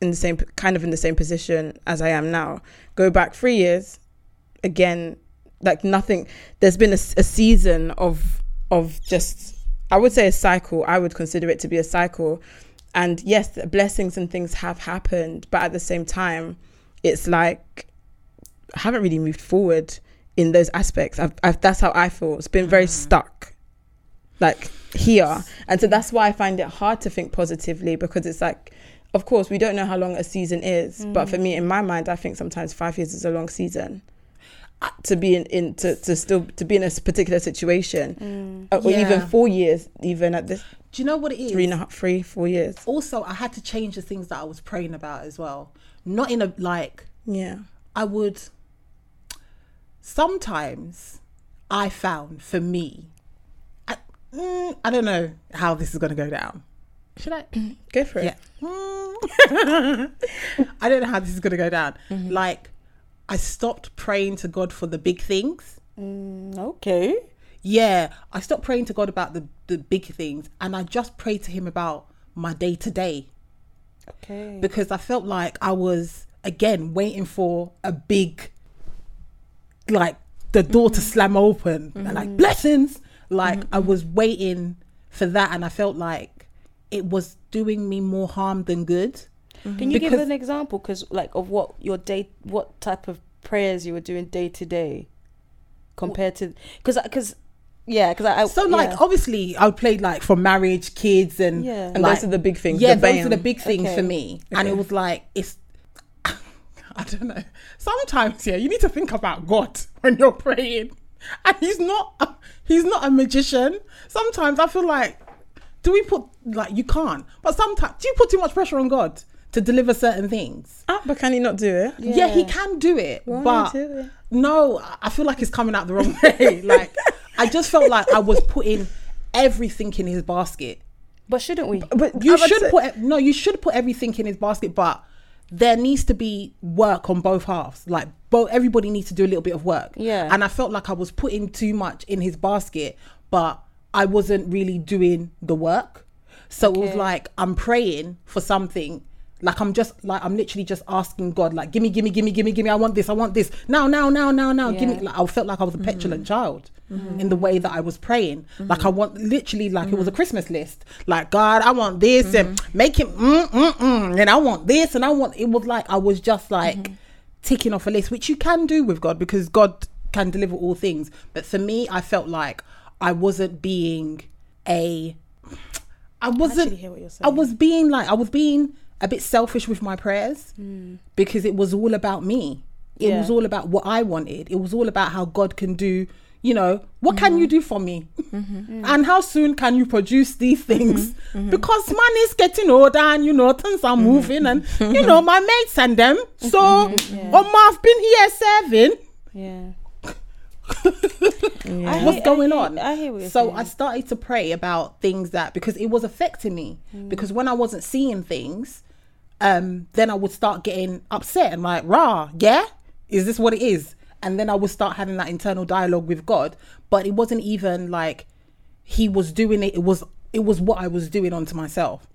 in the same kind of in the same position as I am now, go back three years, again, like nothing. There's been a season of of just I would say a cycle. I would consider it to be a cycle. And yes, blessings and things have happened, but at the same time, it's like I haven't really moved forward in those aspects. I've, I've, that's how I feel. It's been very mm. stuck, like here, and so that's why I find it hard to think positively because it's like, of course, we don't know how long a season is, but for me, in my mind, I think sometimes five years is a long season to be in, in to, to still to be in a s- particular situation, Uh, or even four years, even at this do you know what it is? three and a half, three, four years. also, I had to change the things that I was praying about as well. Not in a like Yeah. I would sometimes I found for me I, mm, I don't know how this is going to go down. Should I? Go for it. Yeah. [LAUGHS] I don't know how this is going to go down. Mm-hmm. Like I stopped praying to God for the big things. Mm, okay. Yeah, I stopped praying to God about the the big things and I just prayed to him about my day to day Okay. because I felt like I was again waiting for a big, like the door to mm-hmm. slam open and like mm-hmm. blessings. Like I was waiting for that, and I felt like it was doing me more harm than good. Can you give an example, because like of what your day, what type of prayers you were doing day to day, compared to, because because yeah, because I, I So like yeah. obviously I played like for marriage, kids, and Yeah. And like- those are the big things. Yeah, the those are the big things Okay. for me, and it was like it's. [LAUGHS] I don't know. Sometimes, yeah, you need to think about God when you're praying, and He's not. He's not a magician. Sometimes I feel like, do we put like you can't? But sometimes, do you put too much pressure on God to deliver certain things? Ah, but can he not do it? Yeah, he can do it, Why but do it? no, I feel like it's coming out the wrong [LAUGHS] way. like I just felt like I was putting everything in His basket. but shouldn't we? But You should say- put no, you should put everything in his basket, but there needs to be work on both halves. Like both everybody needs to do a little bit of work. Yeah. And I felt like I was putting too much in his basket, but I wasn't really doing the work. So it was like I'm praying for something. Like I'm just like I'm literally just asking God, like, gimme, gimme, gimme, gimme, gimme. I want this, I want this. Now, now, now, now, now. Give me like I felt like I was a petulant child in the way that I was praying. Like I want literally like it was a Christmas list. Like God, I want this and make him mm, mm, mm, and I want this and I want it was like I was just like ticking off a list, which you can do with God because God can deliver all things. But for me, I felt like I wasn't being a I wasn't actually hear what you're I was being like I was being a bit selfish with my prayers hmm. because it was all about me. It Yeah. was all about what I wanted. It was all about how God can do, You know, what can you mm-hmm. do for me? Mm-hmm. [LAUGHS] Mm. And how soon can you produce these mm-hmm. things? Because man is getting older and, you know, things are moving and, you [LAUGHS] know, my mates and them. So, [LAUGHS] Oma, I've been here serving. Yeah. Yeah. What's going on? I hear so saying. I started to pray about things that because it was affecting me. Mm. Because when I wasn't seeing things, um, then I would start getting upset and like, rah, yeah, is this what it is? And then I would start having that internal dialogue with God. But it wasn't even like he was doing it. It was it was what I was doing onto myself.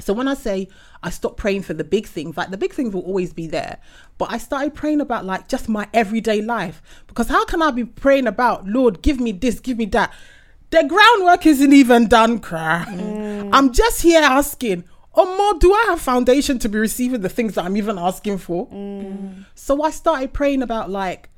So when I say I stopped praying for the big things, like the big things will always be there, but I started praying about like just my everyday life. Because how can I be praying about, Lord, give me this, give me that? The groundwork isn't even done, cry. Mm. I'm just here asking, oh more, do I have foundation to be receiving the things that I'm even asking for? Mm. So I started praying about like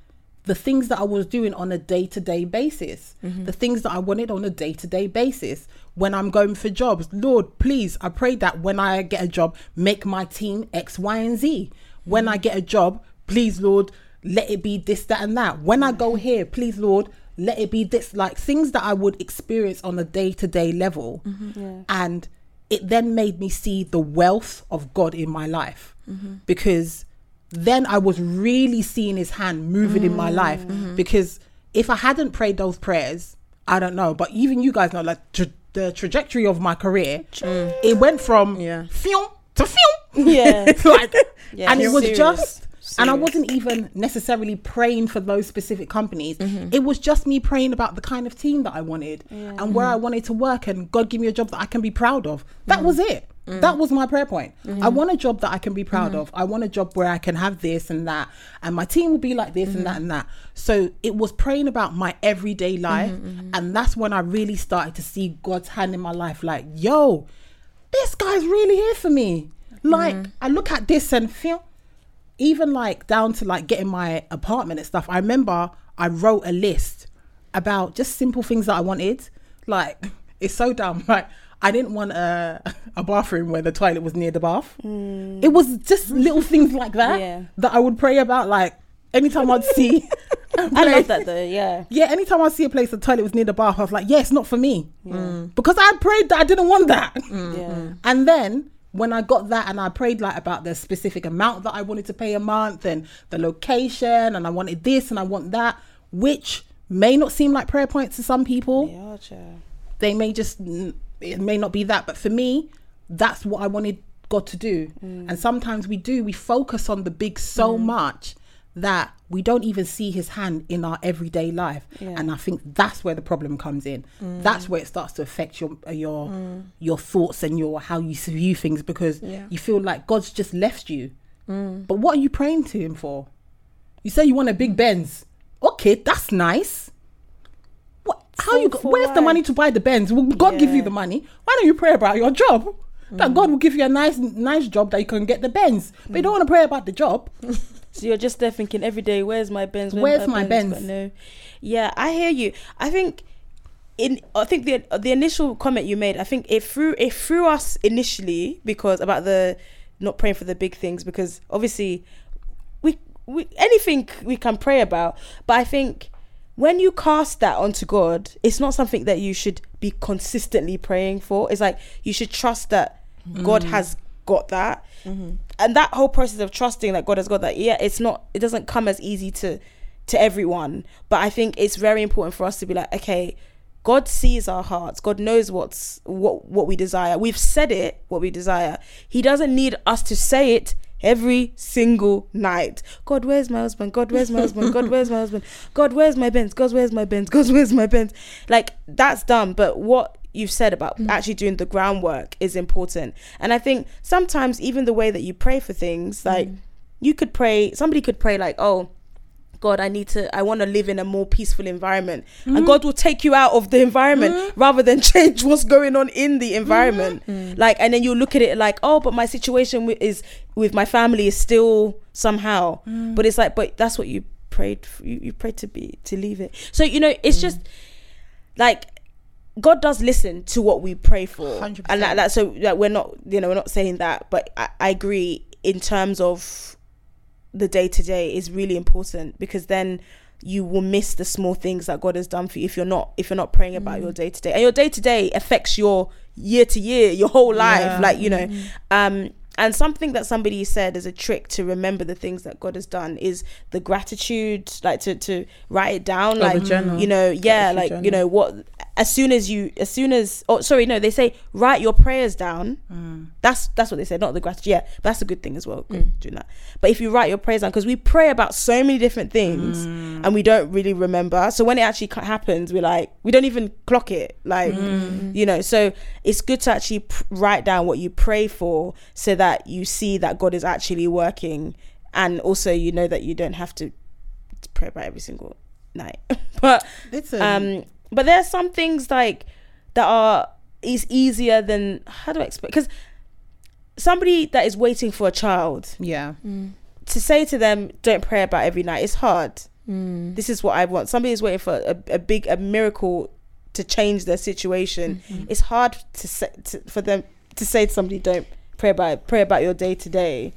the things that I was doing on a day to day basis, mm-hmm. the things that I wanted on a day to day basis. When I'm going for jobs, Lord, please, I pray that when I get a job, make my team X, Y, and Z. When I mm-hmm. get a job, please, Lord, let it be this, that, and that. When I go mm-hmm. here, please, Lord, let it be this. Like things that I would experience on a day to day level. And it then made me see the wealth of God in my life because then I was really seeing his hand moving in my mm-hmm. life because if I hadn't prayed those prayers, I don't know, but even you guys know like tra- the trajectory of my career, it went from Yeah. film to film. Yeah. [LAUGHS] like, Yeah, and it was serious. just, and I wasn't even necessarily praying for those specific companies. Mm-hmm. It was just me praying about the kind of team that I wanted and where I wanted to work, and God give me a job that I can be proud of. That mm. was it. Mm. That was my prayer point. I mm-hmm. want a job that I can be proud mm-hmm. of. I want a job where I can have this and that, and my team will be like this and that mm-hmm. and that. So it was praying about my everyday life, and that's when I really started to see God's hand in my life. Like, yo, this guy's really here for me. Like, I look at this and feel, even like down to like getting my apartment and stuff. I remember I wrote a list about just simple things that I wanted. Like, [LAUGHS] it's so dumb. [LAUGHS] Like, I didn't want a, [LAUGHS] a bathroom where the toilet was near the bath. Mm. It was just little things like that Yeah. that I would pray about. Like, anytime I'd see. [LAUGHS] a I place- love that though. Yeah. yeah, anytime I see a place the toilet was near the bath, I was like, yeah, it's not for me. Mm. Because I prayed that I didn't want that. [LAUGHS] Yeah. Mm, and then when I got that and I prayed like about the specific amount that I wanted to pay a month and the location and I wanted this and I want that, which may not seem like prayer points to some people. Yeah, child. They may just it may not be that, but for me, that's what I wanted God to do. Mm. And sometimes we do, we focus on the big so mm. much that we don't even see his hand in our everyday life. Yeah. And I think that's where the problem comes in. Mm. That's where it starts to affect your uh, your your thoughts and your how you view things because Yeah. you feel like God's just left you. But what are you praying to him for? You say you want a big Benz. Okay, that's nice. How you? For- go- for where's the money to buy the Benz? Will God give you the money? Why don't you pray about your job? That mm. God will give you a nice, nice job that you can get the Benz. But you don't mm. want to pray about the job. [LAUGHS] So you're just there thinking every day, where's my Benz? Where's my But Benz? no. Yeah, I hear you. I think in I think the the initial comment you made, I think it threw it threw us initially because about the not praying for the big things because obviously we we anything we can pray about, but I think when you cast that onto God, it's not something that you should be consistently praying for. It's like you should trust that God mm. has got that. Mm-hmm. And that whole process of trusting that God has got that, yeah, it's not it doesn't come as easy to to everyone. But I think it's very important for us to be like, okay, God sees our hearts. God knows what's what what we desire. We've said it what we desire. He doesn't need us to say it every single night. God, where's my husband? God, where's my husband? God, where's my husband? God, where's my Benz? God, where's my Benz? God, where's my Benz? Like that's dumb. But what you've said about mm. actually doing the groundwork is important. And I think sometimes even the way that you pray for things, like mm. you could pray, somebody could pray like, oh, God, I need to, I want to live in a more peaceful environment. And mm-hmm. God will take you out of the environment mm-hmm. rather than [LAUGHS] change what's going on in the environment. Mm-hmm. Mm. Like, and then you look at it like, oh, but my situation wi- is with my family is still somehow. Mm. But it's like, but that's what you prayed, for, you, you prayed to be, to leave it. So, you know, it's mm. just like, God does listen to what we pray for, 100%. and that, that so like, we're not, you know, we're not saying that, but I, I agree in terms of the day to day is really important because then you will miss the small things that God has done for you if you're not if you're not praying about your day to day. And your day to day affects your year to year, your whole life. Yeah. Like, you know, um and something that somebody said as a trick to remember the things that God has done is the gratitude, like to to write it down, Oh, like journal. you know, yeah, Gratitude like you know what. As soon as you, as soon as, oh, sorry, no, they say write your prayers down. Mm. That's that's what they said, not the gratitude. Yeah, but that's a good thing as well. Good mm. doing that. But if you write your prayers down, because we pray about so many different things mm. and we don't really remember. So when it actually happens, we're like, we don't even clock it. Like, you know. So it's good to actually p- write down what you pray for, so that you see that God is actually working, and also you know that you don't have to pray about every single night. [LAUGHS] but Listen, um but there are some things like that are is easier than how do i explain because somebody that is waiting for a child yeah, to say to them don't pray about every night is hard. Mm. this is what i want. Somebody is waiting for a, a big a miracle to change their situation. It's hard to say to, for them to say to somebody don't pray about pray about your day to day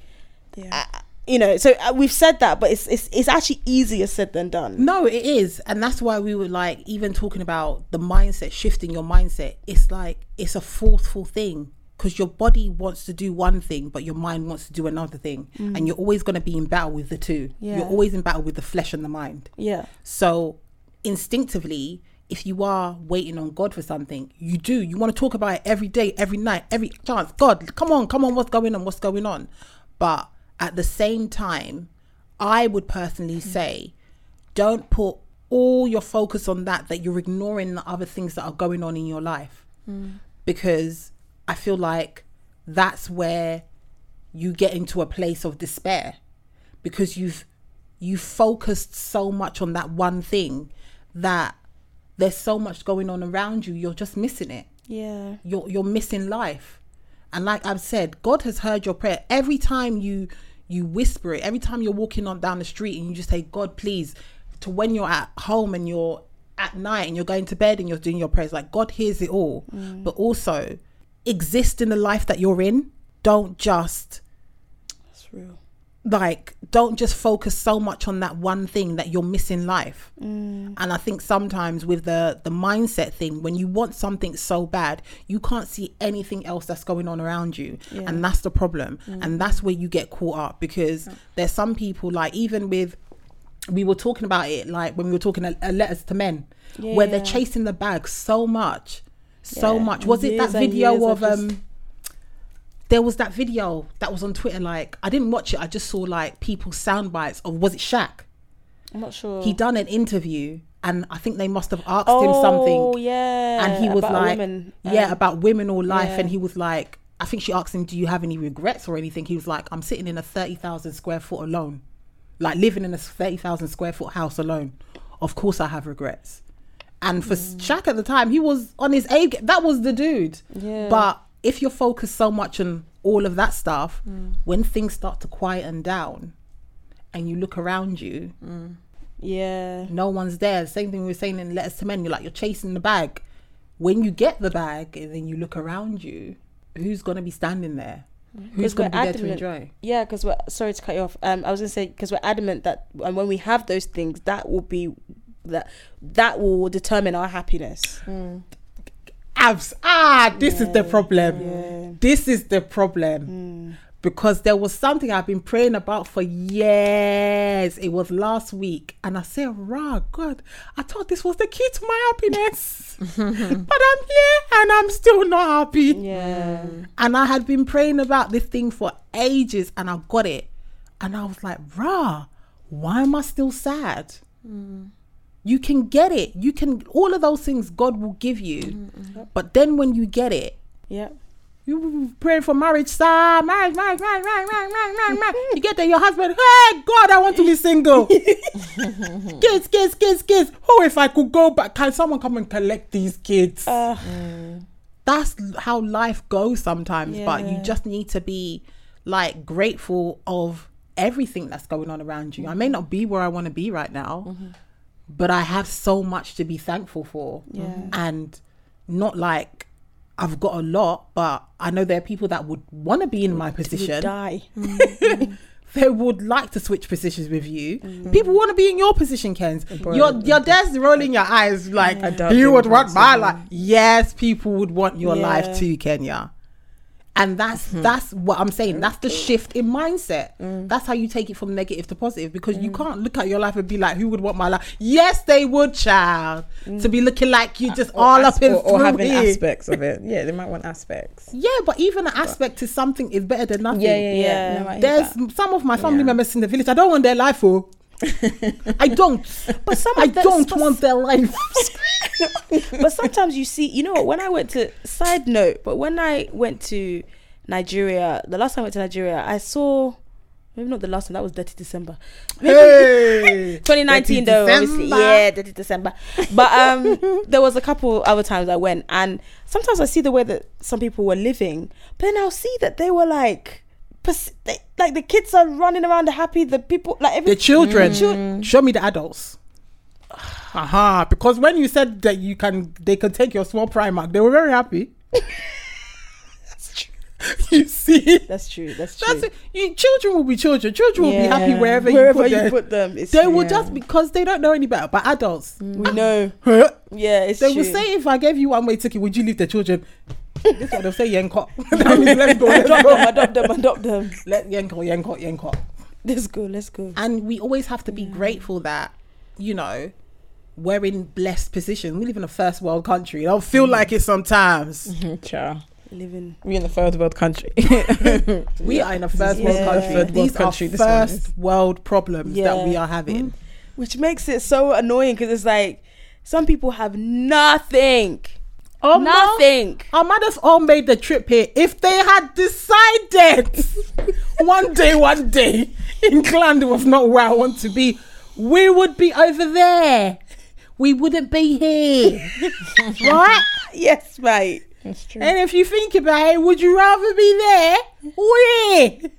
Yeah. You know so uh, we've said that but it's, it's it's actually easier said than done No, it is. And that's why we were like, even talking about the mindset, shifting your mindset, it's like, it's a forceful thing because your body wants to do one thing, but your mind wants to do another thing. And you're always going to be in battle with the two. Yeah. You're always in battle with the flesh and the mind. yeah So instinctively, if you are waiting on God for something, you do. You want to talk about it every day, every night, every chance. God, come on, come on, what's going on? What's going on? But at the same time, I would personally hmm. say, don't put all your focus on that, that you're ignoring the other things that are going on in your life. Hmm. Because I feel like that's where you get into a place of despair. Because you've you focused so much on that one thing that there's so much going on around you you're just missing it. Yeah. You're you're missing life and like i've said god has heard your prayer. Every time you you whisper it every time you're walking on down the street and you just say god please to when you're at home and you're at night and you're going to bed and you're doing your prayers like god hears it all. Mm. But also exist in the life that you're in. Don't just like don't just focus so much on that one thing that you're missing life. And i think sometimes with the the mindset thing when you want something so bad you can't see anything else that's going on around you. And that's the problem. And that's where you get caught up because there's some people like even with we were talking about it like when we were talking a, letters to men where they're chasing the bag so much so Yeah. much. Was it that video of of um there was that video that was on Twitter. Like I didn't watch it. I just saw like people's sound bites of was it Shaq? i'm not sure He done an interview, and I think they must have asked oh, him something, Oh yeah. and he was like, women. "Yeah, Um, about women or life," yeah. and he was like, I think she asked him, "Do you have any regrets or anything?" He was like, "I'm sitting in a thirty thousand square foot alone, like living in a thirty thousand square foot house alone. Of course, I have regrets." And for Mm. Shaq at the time, he was on his A. That was the dude. Yeah. But if you're focused so much on all of that stuff, Mm. when things start to quieten down, and you look around you, yeah no one's there. Same thing we were saying in Letters to Men. You're like you're chasing the bag. When you get the bag and then you look around you, who's gonna be standing there? Who's 'Cause we're gonna be there to enjoy? yeah because we're sorry to cut you off um i was gonna say because we're adamant that and when we have those things that will be that that will determine our happiness Abs. Ah, this is the problem. yeah. This is the problem. Because there was something I've been praying about for years. It was last week. And I said, Rah, God, I thought this was the key to my happiness. [LAUGHS] but I'm here and I'm still not happy. yeah And I had been praying about this thing for ages and I got it. And I was like, rah, why am I still sad? you can get it you can all of those things god will give you mm-hmm. but then when you get it yeah you praying for marriage sir marriage marriage marriage marriage marriage marriage, marriage. you get there your husband hey god i want to be single [LAUGHS] kids kids kids kids oh if i could go back can someone come and collect these kids uh, mm. that's how life goes sometimes yeah. but you just need to be like grateful of everything that's going on around you mm-hmm. i may not be where i want to be right now mm-hmm but i have so much to be thankful for Yeah. and not like i've got a lot but i know there are people that would want to be in my to position die [LAUGHS] [LAUGHS] they would like to switch positions with you. Mm-hmm. People want to be in your position, Kens. You're you're there rolling your eyes like I doubt you would would want want my life. Yes, people would want your Yeah. life too, Kenya. And that's Mm-hmm. that's what I'm saying. That's the shift in mindset. Mm. That's how you take it from negative to positive because you can't look at your life and be like, "Who would want my life?" Yes, they would, child. To be looking like you just Mm. Or all as- up in or, or having here. aspects of it. Yeah, they might want aspects. [LAUGHS] Yeah, but even an aspect to something is better than nothing. Yeah, yeah, yeah. Yeah. No, There's some of my family Yeah. members in the village. I don't want their life, oh. I don't. But some I don't but- want their life. [LAUGHS] but sometimes you see, you know what? When I went to side note, but when I went to Nigeria, the last time I went to Nigeria, I saw maybe not the last time. That was Dirty December. hey, [LAUGHS] 2019 Dirty though, obviously, December. yeah, Dirty December. But um, [LAUGHS] there was a couple other times I went, and sometimes I see the way that some people were living, but then I'll see that they were like. Pers- They, like the kids are running around happy. The people, like every the children. Chil- mm. Show me the adults. [SIGHS] Aha! Because when you said that you can, they can take your small Primark, they were very happy. That's true. [LAUGHS] you see, That's true. That's true. that's. You, children will be children. Children will be happy wherever, Wherever you you put, put, them. them, it's They true. will just because they don't know any better. But adults, We ah. know. huh? Yeah, it's they true. will say if I gave you one way ticket, would you leave the children? This one they'll say yenko. that means [LAUGHS] let's go, let's [LAUGHS] adopt them, go. adopt them, adopt them. Let yenko, yenko, yenko. Let's go, let's go. And we always have to be grateful that, you know, we're in blessed position. We live in a first world country. I don't feel like it sometimes. [LAUGHS] Ciao. Living. We in a third world country. We are in a first world Yeah. country. Third world These country, are this one first is. world problems that we are having. Mm. Which makes it so annoying because it's like some people have nothing. Oh, nothing. Our mothers all made the trip here. If they had decided [LAUGHS] one day, one day, England was not where I want to be, we would be over there. We wouldn't be here. [LAUGHS] right? Yes, mate. That's true. And if you think about it, would you rather be there or here?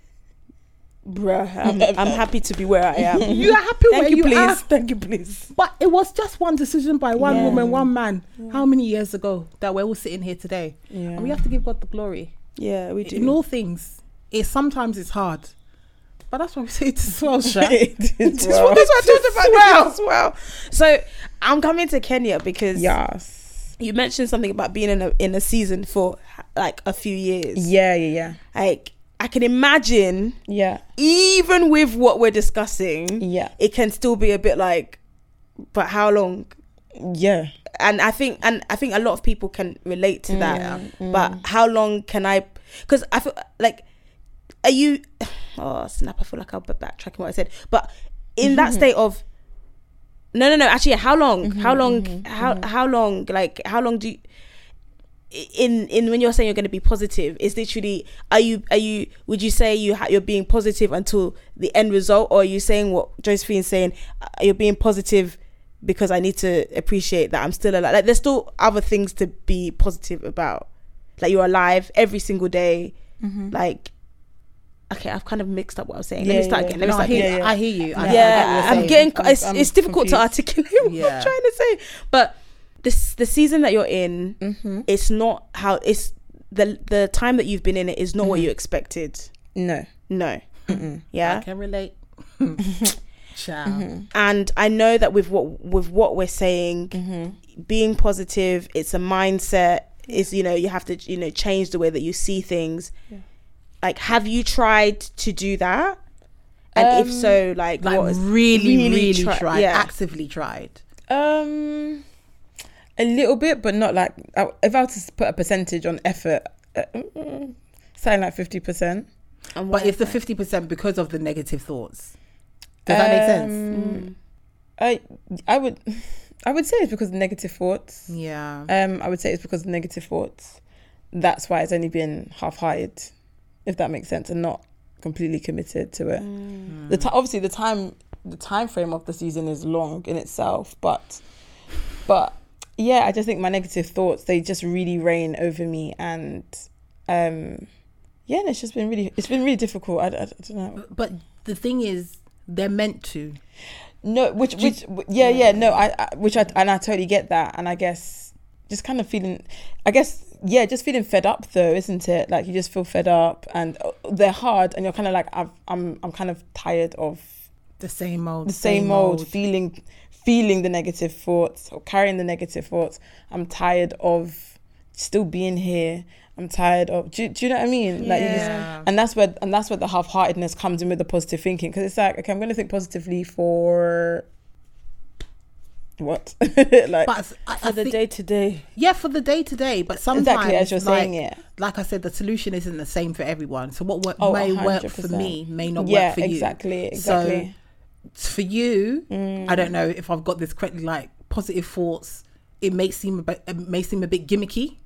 Bruh, I'm, [LAUGHS] I'm happy to be where I am. [LAUGHS] You are happy Thank where you, you please. are. [LAUGHS] Thank you, please. But it was just one decision by one Yeah. woman, one man. How many years ago that we're all sitting here today? Yeah. And we have to give God the glory. Yeah, we do. In all things, it sometimes it's hard. But that's why we say it as well, Sha. It is Just well. what I talked about well. as well. So I'm coming to Kenya because Yes. you mentioned something about being in a in a season for like a few years. Yeah, yeah, yeah. Like I can imagine, Yeah. even with what we're discussing, Yeah. it can still be a bit like, but how long? Yeah. And I think and I think a lot of people can relate to that. Mm, But how long can I? Because I feel like, are you? [SIGHS] Oh snap! I feel like I'll be backtracking what I said. But in that state of no, no, no. Actually, how long? Mm-hmm, how long? how how long? Like how long do you? In in when you're saying you're going to be positive, it's literally are you are you would you say you ha- you're being positive until the end result, or are you saying what Josephine's saying? uh, You're being positive because I need to appreciate that I'm still alive. Like there's still other things to be positive about. Like you're alive every single day. Like okay, I've kind of mixed up what I was saying. Let me start yeah. again. Let me No, I start hear, again yeah. I hear you. I, I yeah, get I'm saying. getting. I'm- it's, I'm it's difficult to articulate [LAUGHS] what Yeah. I'm trying to say, but this the season that you're in, Mm-hmm. it's not how it's the the time that you've been in it is not what Mm-hmm. you expected. No. No, I yeah, i can relate. [LAUGHS] Ciao. Mm-hmm. and I know that with what with what we're saying, Mm-hmm. being positive, it's a mindset. Is you know you have to you know change the way that you see things. Like, have you tried to do that? And if Um, so, like, Like what is- really, really, try- tried. yeah. Actively tried. Um, a little bit, but not like if I was to put a percentage on effort, uh, mm, something like fifty percent. But why it's the fifty percent because of the negative thoughts. Does that make sense? Mm. I I would [LAUGHS] I would say it's because of negative thoughts. Yeah. Um, I would say it's because of negative thoughts. That's why it's only been half-hearted, if that makes sense, and not completely committed to it. Mm. The ti obviously the time the time frame of the season is long in itself, but but yeah, I just think my negative thoughts they just really reign over me, and um, yeah, and it's just been really it's been really difficult. I, I, I don't know. But the thing is, they're meant to. No, which which yeah yeah no I, I which I and I totally get that and I guess just kind of feeling I guess yeah just feeling fed up though isn't it like you just feel fed up and uh, they're hard, and you're kind of like, I've, I'm, I'm kind of tired of The same old. the same, old, feeling, feeling the negative thoughts or carrying the negative thoughts. I'm tired of still being here. I'm tired of. Do, you- do you know what I mean? Like, you just, and that's where and that's where the half-heartedness comes in with the positive thinking because it's like, okay, I'm going to think positively for what, [LAUGHS] like But I, I For the day to day. Yeah, for the day to day, but sometimes exactly as you're like, saying it. Like I said, the solution isn't the same for everyone. So what work, Oh, may work for me may not yeah, work for you. exactly, exactly. So for you, Mm. I don't know if I've got this correctly. Like positive thoughts, it may seem a bit, it may seem a bit gimmicky.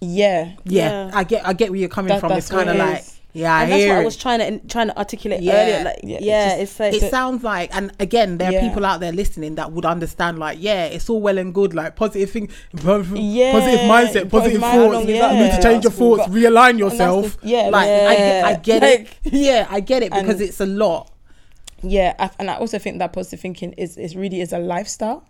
yeah, Yeah, Yeah. I get, I get where you're coming That- from. It's kind of it like, yeah, I and that's what I was trying to trying to articulate Yeah. earlier. Like, Yeah, yeah, it's it's, like it sounds like, and again, there are Yeah. people out there listening that would understand. Like, yeah, it's all well and good. Like positive thing, positive mindset, positive positive mind- how long thoughts. You need to change your thoughts, realign yourself. the- yeah, like I, get, I yeah. get [LAUGHS] Like- it. Yeah, I get it because And- it's a lot. Yeah, I, and I also think that positive thinking is is really is a lifestyle.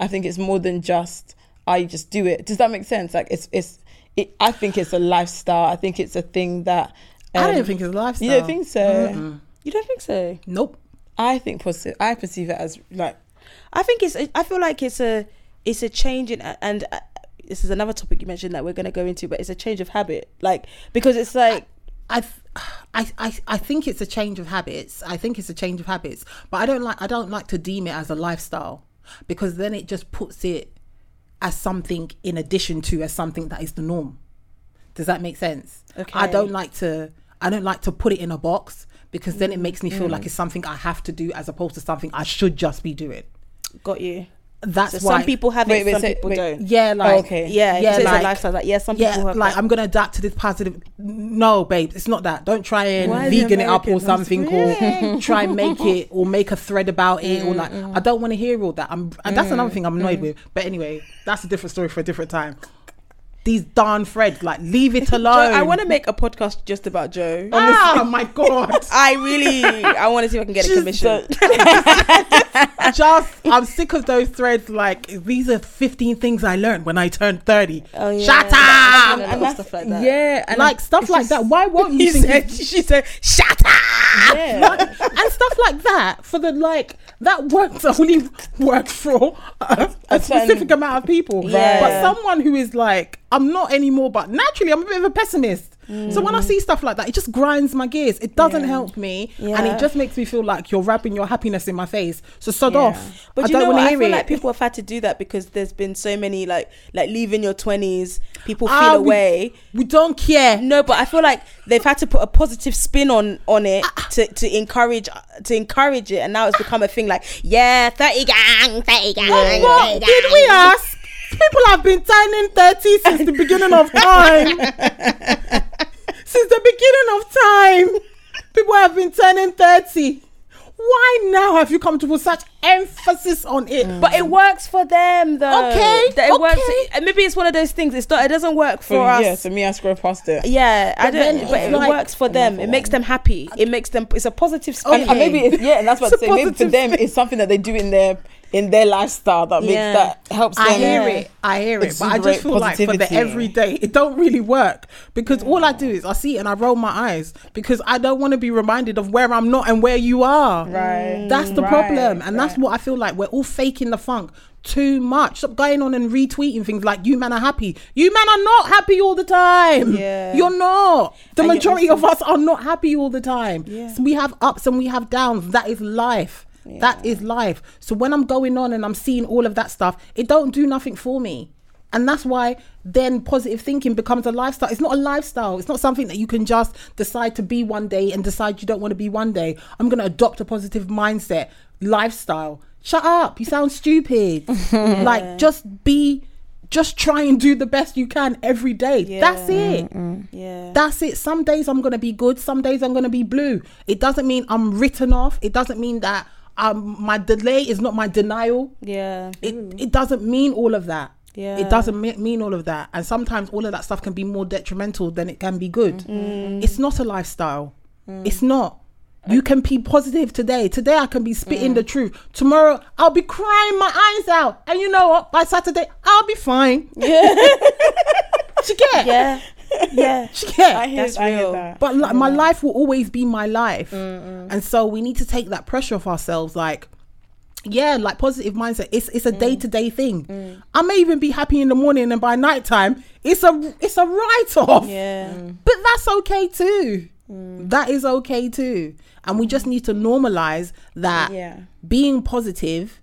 I think it's more than just I just do it. Does that make sense? Like it's it's it, I think it's a lifestyle. I think it's a thing that I um, don't think it's a lifestyle. you don't think so. Mm-mm. you don't think so? Nope. I think positive. I perceive it as like I think it's. I feel like it's a it's a change in and. Uh, this is another topic you mentioned that we're going to go into, but it's a change of habit. Like because it's like I, I, I, I think it's a change of habits. I think it's a change of habits, but I don't like I don't like to deem it as a lifestyle because then it just puts it as something in addition to as something that is the norm. Does that make sense? Okay. I don't like to I don't like to put it in a box because then it makes me feel like mm. it's something I have to do as opposed to something I should just be doing. got you. That's So why some people have Wait, it, wait, some say- people wait. don't. yeah, oh, like okay. Yeah, Yeah, yeah, it's like- a lifestyle. Like yeah, some yeah, people have like that. I'm gonna adapt to this positive. No, babe, it's not that. Don't try and Why vegan it up or something, or [LAUGHS] try and make it [LAUGHS] or make a thread about it, or mm, like mm. I don't want to hear all that. I'm, and that's another mm, thing I'm annoyed with. But anyway, that's a different story for a different time. These darn threads, like leave it [LAUGHS] Joe, alone. I want to make a podcast just about Joe. Oh ah, my god! I really, I want to see if I can get a Just commission. [LAUGHS] Just, I'm sick of those threads. Like these are 15 things I learned when I turned 30. Oh, yeah. Shut up! know and little that's stuff like that. yeah, and like stuff like just- that. Why won't [LAUGHS] you He think? said, she said, "Shut up." Yeah, [LAUGHS] and stuff like that for the like that works only works for a, a A specific amount of people. Yeah. But someone who is like, I'm not anymore, but naturally I'm a bit of a pessimist. So when I see stuff like that, it just grinds my gears. It doesn't Yeah. help me, and it just makes me feel like you're wrapping your happiness in my face. So sod Yeah. off. But I you don't know what? I feel it. like people have had to do that because there's been so many like like leaving your twenties. People feel Ah, away. we don't care. No, but I feel like they've had to put a positive spin on on it to, to encourage to encourage it, and now it's become a thing. Like, yeah, thirty gang, thirty gang. What 30 did we ask? People have been turning 30 since the beginning of time. [LAUGHS] since the beginning of time. People have been turning 30. Why now have you come to put such emphasis on it? But it works for them, though. Okay, That it okay. and Maybe it's one of those things. It's not. It doesn't work for, for, us. yeah. So me, I scroll past it. Yeah, I But then don't. But it like- works for them. It makes them happy. It makes them. It's a positive spin. And, and maybe it's, yeah, and that's what I'm saying. Maybe for them, it's something that they do in their in their lifestyle that makes Yeah. that helps them. I hear it. I hear it. But I just feel like for the everyday, it don't really work because all I do is I see it and I roll my eyes because I don't want to be reminded of where I'm not and where you are. Right. That's the Right, problem. And that's what I feel like we're all faking the funk too much. Stop going on and retweeting things like you man are happy. You man are not happy all the time. Yeah. You're not. The And majority of us are not happy all the time. Yeah. So we have ups and we have downs. That is life. That is life. So when I'm going on and I'm seeing all of that stuff, it don't do nothing for me. And that's why then positive thinking becomes a lifestyle. It's not a lifestyle. It's not something that you can just decide to be one day and decide you don't want to be one day. I'm going to adopt a positive mindset lifestyle. Shut up. You sound stupid. [LAUGHS] Like just be just try and do the best you can every day. That's it. yeah. That's it. Some days I'm gonna be good. Some days I'm gonna be blue. It doesn't mean I'm written off. It doesn't mean that um my delay is not my denial. yeah. It it doesn't mean all of that. Yeah. It doesn't mean all of that. And sometimes all of that stuff can be more detrimental than it can be good. Mm-hmm. It's not a lifestyle. Mm. It's not. You can be positive today. Today I can be spitting Mm. the truth. Tomorrow I'll be crying my eyes out. And you know what? By Saturday I'll be fine. Yeah. [LAUGHS] you get? Yeah. [LAUGHS] yeah. yeah. I hear, That's I hear real. that. But like, my life will always be my life. Mm, And so we need to take that pressure off ourselves. Like, yeah, like positive mindset. It's it's a Mm. day to day thing. I may even be happy in the morning and by night time, it's a it's a write off. Yeah. But that's okay too. That is okay too. And we just need to normalize that Yeah. being positive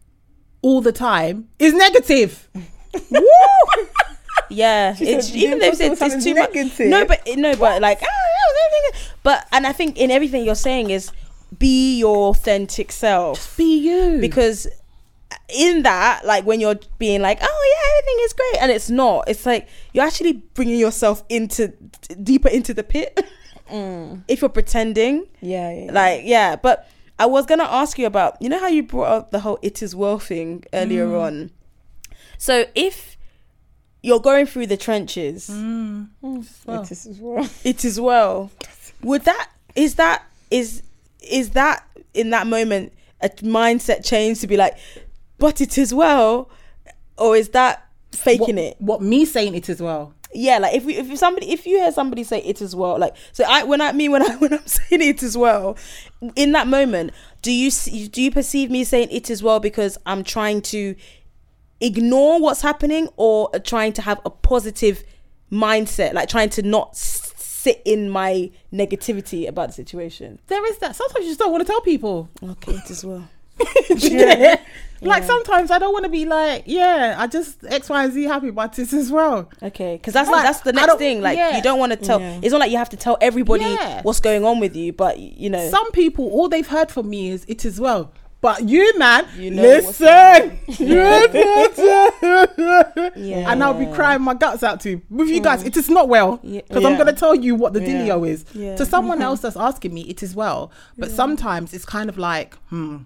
all the time is negative. [LAUGHS] Woo! [LAUGHS] Yeah, She it's said even though it's, it's, too sounded much. No, but no, but like, ah, but and I think in everything you're saying is be your authentic self Be you. because uh, in that, like when you're being like, oh yeah, everything is great, and it's not. It's like you're actually bringing yourself into deeper into the pit [LAUGHS] mm. if you're pretending. Yeah, yeah, yeah. Like yeah, but I was gonna ask you about you know how you brought up the whole "it is well" thing earlier mm. on. So if you're going through the trenches, mm. Mm. Well. It is as well. [LAUGHS] it is well. Would that is that is is that in that moment a mindset change to be like, but it is well, or is that faking what, it? What me saying it as well. yeah like if we, if somebody if you hear somebody say it as well like so i when i mean when i [LAUGHS] when i'm saying it as well in that moment do you do you perceive me saying it as well because i'm trying to ignore what's happening or trying to have a positive mindset like trying to not sit in my negativity about the situation There is that. Sometimes you just don't want to tell people. okay it as well [LAUGHS] yeah. Like Yeah. sometimes I don't want to be like, yeah, I just X, Y, and Z happy about this as well. Okay, because that's Like, that's the next thing. Like yeah. you don't want to tell. Yeah. It's not like you have to tell everybody Yeah. what's going on with you, but you know. Some people, all they've heard from me is it as well. But you, man, You know listen. Yeah. And I'll be crying my guts out to with you guys. It is not well Yeah. because I'm going to tell you what the Yeah. dealio is Yeah. to someone else [LAUGHS] that's asking me. It is well, but sometimes it's kind of like, hmm,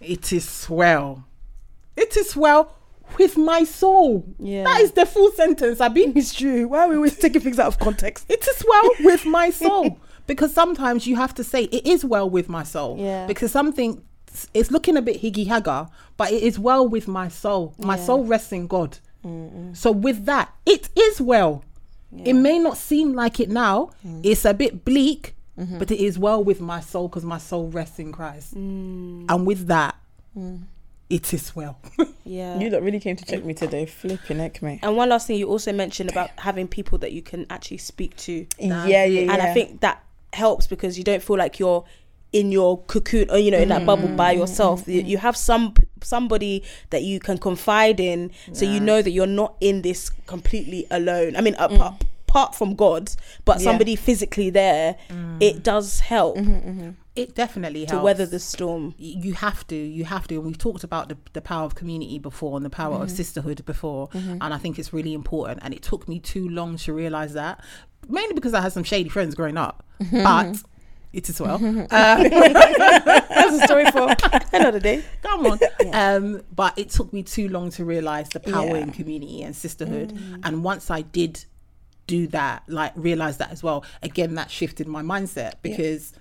it is well. It is well with my soul. Yeah. that is the full sentence. I mean, [LAUGHS] It's true. Why are we always taking things out of context? it is well with my [LAUGHS] soul because sometimes you have to say it is well with my soul Yeah. because something it's looking a bit higgy hagger but it is well with my soul. My Yeah. soul rests in god. So with that it is well. It may not seem like it now. Mm. It's a bit bleak mm-hmm. but it is well with my soul because my soul rests in christ. Mm. And with that mm. it is well. [LAUGHS] Yeah. You lot really came to check me today. Flipping heck, mate. and one last thing, you also mentioned about having people that you can actually speak to, Yeah, yeah, yeah. and I think that helps because you don't feel like you're in your cocoon or you know in that bubble by mm. yourself. You, you have some somebody that you can confide in, so you know that you're not in this completely alone. I mean, mm. apart, apart from God, but Yeah. somebody physically there, mm. it does help mm-hmm, mm-hmm. it definitely helps. to weather the storm. you have to you have to and we've talked about the, the power of community before and the power Mm-hmm. of sisterhood before mm-hmm. and i think it's really important and it took me too long to realize that mainly because i had some shady friends growing up Mm-hmm. but it as well [LAUGHS] That's a story for [LAUGHS] another day. come on [LAUGHS] um but it took me too long to realize the power Yeah. in community and sisterhood Mm. and once i did do that like realize that as well again that shifted my mindset because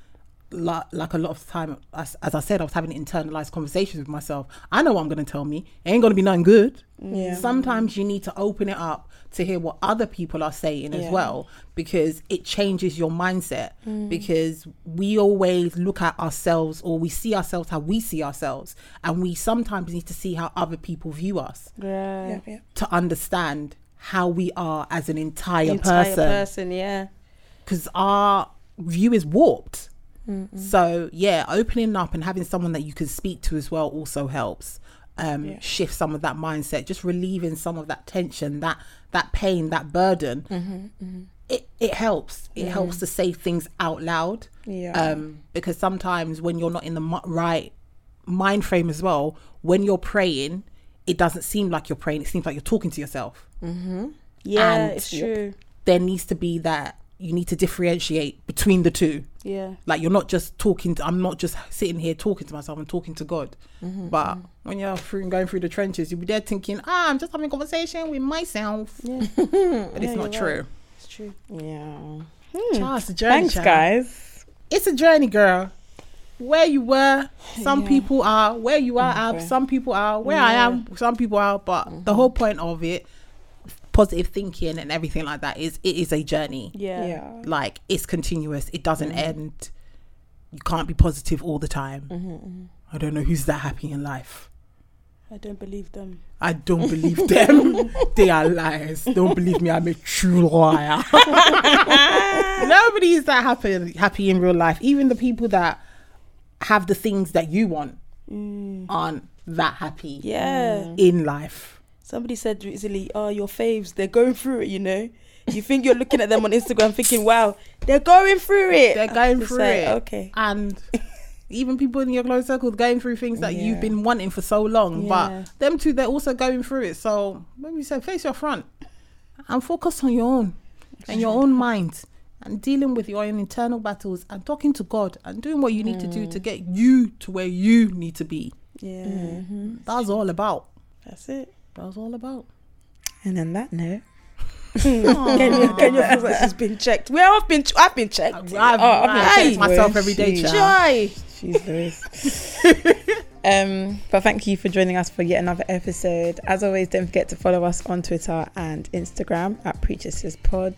like, like a lot of time as, as i said i was having internalized conversations with myself i know what i'm going to tell me it ain't going to be nothing good mm. Yeah. sometimes you need to open it up to hear what other people are saying as well because it changes your mindset mm. because we always look at ourselves or we see ourselves how we see ourselves and we sometimes need to see how other people view us Yeah. Yeah, yeah. to understand how we are as an entire, Entire person person, yeah. because our view is warped. So yeah, opening up and having someone that you can speak to as well also helps um, Yeah. shift some of that mindset, just relieving some of that tension, that that pain, that burden. Mm-hmm, It it helps. It helps to say things out loud. Yeah. Um, because sometimes when you're not in the right mind frame as well, when you're praying, it doesn't seem like you're praying. It seems like you're talking to yourself Yeah, And- it's true. there needs to be that you need to differentiate between the two Yeah. like you're not just talking to, i'm not just sitting here talking to myself i'm talking to god mm-hmm. but when you're through going through the trenches you'll be there thinking ah i'm just having a conversation with myself Yeah. [LAUGHS] but it's not true It's true. Yeah. Hmm. It's a journey Thanks, child. guys. it's a journey girl where you were some Yeah. people are where you are mm, Ab, Okay. some people are where i am some people are but the whole mm-hmm. point of it positive thinking and everything like that is it is a journey. Yeah. Yeah. Like it's continuous. It doesn't mm-hmm. end. You can't be positive all the time. Mm-hmm, mm-hmm, I don't know who's that happy in life. I don't believe them. I don't believe [LAUGHS] them. they are liars. Don't believe me. I'm a true liar. [LAUGHS] Nobody is that happy happy in real life. Even the people that have the things that you want mm. aren't that happy Yeah. in life. Somebody said recently, "Oh, your faves, they're going through it." You know, you think you're looking at them on Instagram, thinking, "Wow, they're going through it." They're going through like, it. Okay. And even people in your close circles going through things that Yeah. you've been wanting for so long. Yeah. But them two, they're also going through it. So maybe say face your front and focus on your own and your own mind and dealing with your own internal battles and talking to God and doing what you need to do to get you to where you need to be. Yeah. Mm-hmm. That's all about. That's it. That's all about. And on that note, Kenya, Kenya feels like she's been checked. Well, I've been, I've been checked. I've, Oh, I've been checked myself every day, she- child. Joy. she's Lewis. [LAUGHS] um, but thank you for joining us for yet another episode. As always, don't forget to follow us on Twitter and Instagram at Preachers Pod.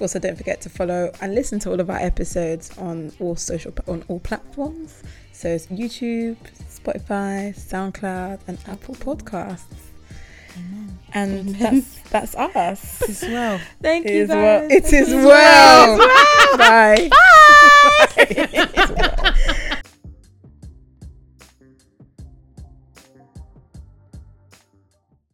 Also, don't forget to follow and listen to all of our episodes on all social on all platforms. So it's YouTube, Spotify, SoundCloud, and Apple Podcasts. Amen. And Amen. that's [LAUGHS] that's us. It's well. Thank it you. Guys. Well. It, it is well. well. Bye. Bye. Bye. [LAUGHS]